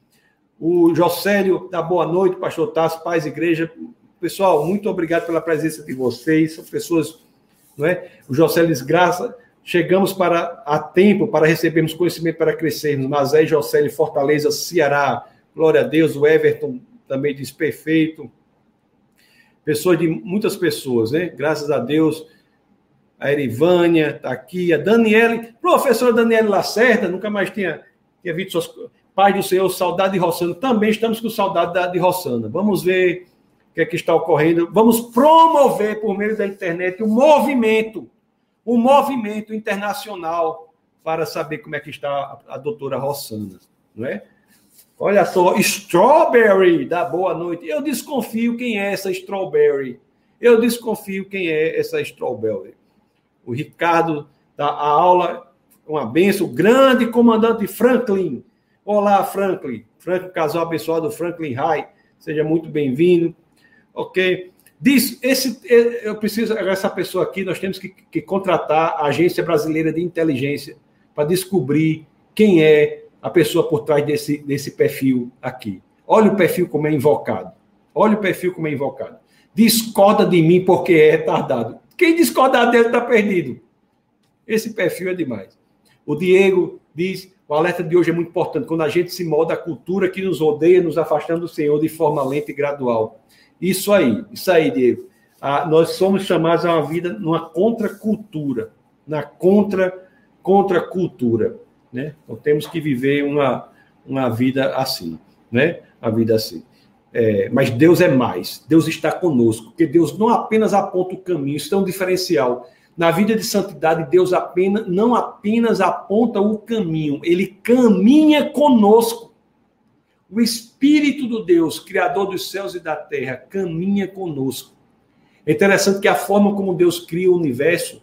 O Jocélio, da boa noite, pastor Tasso, paz igreja. Pessoal, muito obrigado pela presença de vocês. São pessoas, não é? O Jocélio diz, graça, chegamos para a tempo para recebermos conhecimento para crescermos. Mazé, Jocélio, Fortaleza, Ceará. Glória a Deus. O Everton também diz perfeito. Pessoas de muitas pessoas, né? Graças a Deus a Erivânia está aqui, a Daniele, professora Daniele Lacerda, nunca mais tinha, tinha visto suas paz do Senhor, saudade de Rossana, também estamos com saudade de Rossana. Vamos ver o que é que está ocorrendo. Vamos promover por meio da internet um movimento, um movimento internacional para saber como é que está a, a doutora Rossana, não é? Olha só, Strawberry, da boa noite. Eu desconfio quem é essa Strawberry. Eu desconfio quem é essa Strawberry o Ricardo da aula, uma benção, o grande comandante Franklin. Olá, Franklin. Franklin, casal abençoado Franklin High, seja muito bem-vindo. Ok? Diz, esse, eu preciso, essa pessoa aqui, nós temos que, que contratar a Agência Brasileira de Inteligência para descobrir quem é a pessoa por trás desse, desse perfil aqui. Olha o perfil como é invocado. Olha o perfil como é invocado. Discorda de mim porque é retardado. Quem discordar dele está perdido. Esse perfil é demais. O Diego diz: o alerta de hoje é muito importante. Quando a gente se molda a cultura que nos odeia, nos afastando do Senhor de forma lenta e gradual. Isso aí, isso aí, Diego. Ah, nós somos chamados a uma vida numa contracultura, na contra contracultura, né? Então temos que viver uma, uma vida assim, né? Uma vida assim. É, mas Deus é mais, Deus está conosco, porque Deus não apenas aponta o caminho, isso é um diferencial. Na vida de santidade, Deus apenas, não apenas aponta o caminho, ele caminha conosco. O Espírito do Deus, Criador dos céus e da terra, caminha conosco. É interessante que a forma como Deus cria o universo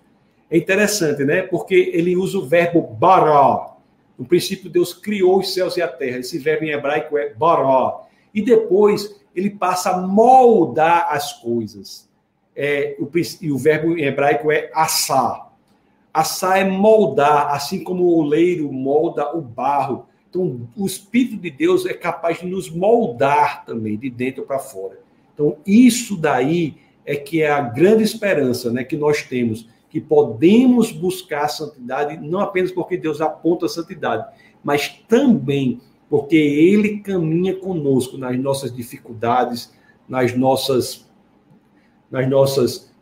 é interessante, né? Porque ele usa o verbo bara. No princípio, Deus criou os céus e a terra. Esse verbo em hebraico é bara. E depois ele passa a moldar as coisas. É, o, e o verbo em hebraico é assar. Assar é moldar, assim como o oleiro molda o barro. Então, o Espírito de Deus é capaz de nos moldar também, de dentro para fora. Então, isso daí é que é a grande esperança né, que nós temos, que podemos buscar a santidade, não apenas porque Deus aponta a santidade, mas também porque Ele caminha conosco nas nossas dificuldades, nas nossas, nas nossas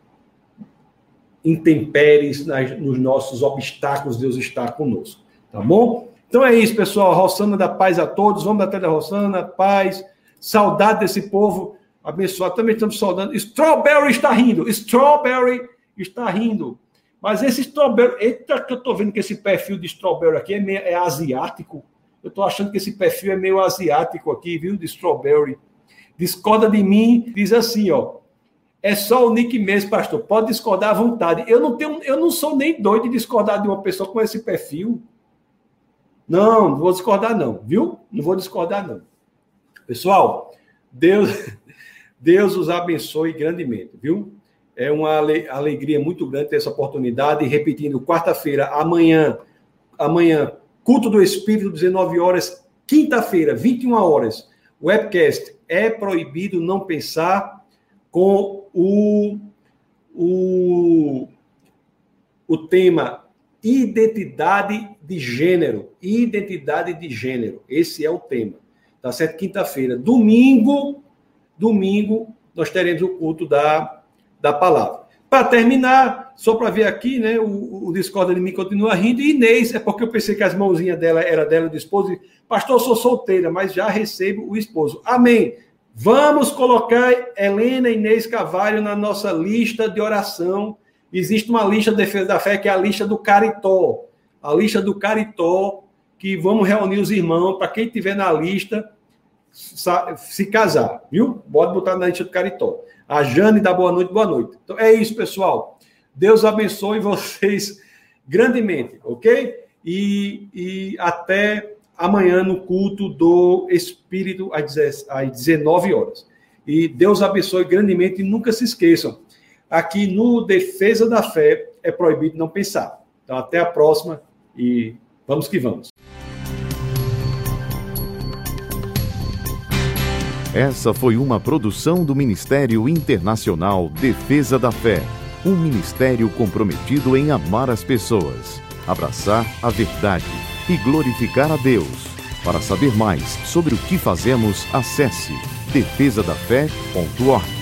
intempéries, nas, nos nossos obstáculos, Deus está conosco. Tá bom? Então é isso, pessoal. Rossana da paz a todos. Vamos da da Rossana, paz. Saudade desse povo abençoado. Também estamos saudando. Strawberry está rindo. Strawberry está rindo. Mas esse Strawberry. Eita, que eu estou vendo que esse perfil de Strawberry aqui é, meio, é asiático. Eu estou achando que esse perfil é meio asiático aqui, viu? De Strawberry. Discorda de mim, diz assim, ó. É só o nick mesmo, pastor. Pode discordar à vontade. Eu não tenho, eu não sou nem doido de discordar de uma pessoa com esse perfil. Não, não vou discordar, não, viu? Não vou discordar, não. Pessoal, Deus, Deus os abençoe grandemente, viu? É uma alegria muito grande ter essa oportunidade. E repetindo, quarta-feira, amanhã, amanhã, culto do Espírito, 19 horas, quinta-feira, 21 horas, webcast é proibido não pensar com o, o, o tema identidade de gênero. Identidade de gênero. Esse é o tema. Tá certo? Quinta-feira. Domingo, domingo, nós teremos o culto da, da palavra. Para terminar, só para ver aqui, né? O, o Discord de mim continua rindo. E Inês, é porque eu pensei que as mãozinhas dela era dela do esposo. Pastor, eu sou solteira, mas já recebo o esposo. Amém. Vamos colocar Helena Inês Cavalho na nossa lista de oração Existe uma lista de defesa da fé que é a lista do Caritó. A lista do Caritó, que vamos reunir os irmãos para quem tiver na lista se casar, viu? Pode botar na lista do Caritó. A Jane dá boa noite, boa noite. Então é isso, pessoal. Deus abençoe vocês grandemente, ok? E, e até amanhã no culto do Espírito às 19 horas. E Deus abençoe grandemente e nunca se esqueçam Aqui no Defesa da Fé é proibido não pensar. Então, até a próxima e vamos que vamos. Essa foi uma produção do Ministério Internacional Defesa da Fé, um ministério comprometido em amar as pessoas, abraçar a verdade e glorificar a Deus. Para saber mais sobre o que fazemos, acesse defesadafé.org.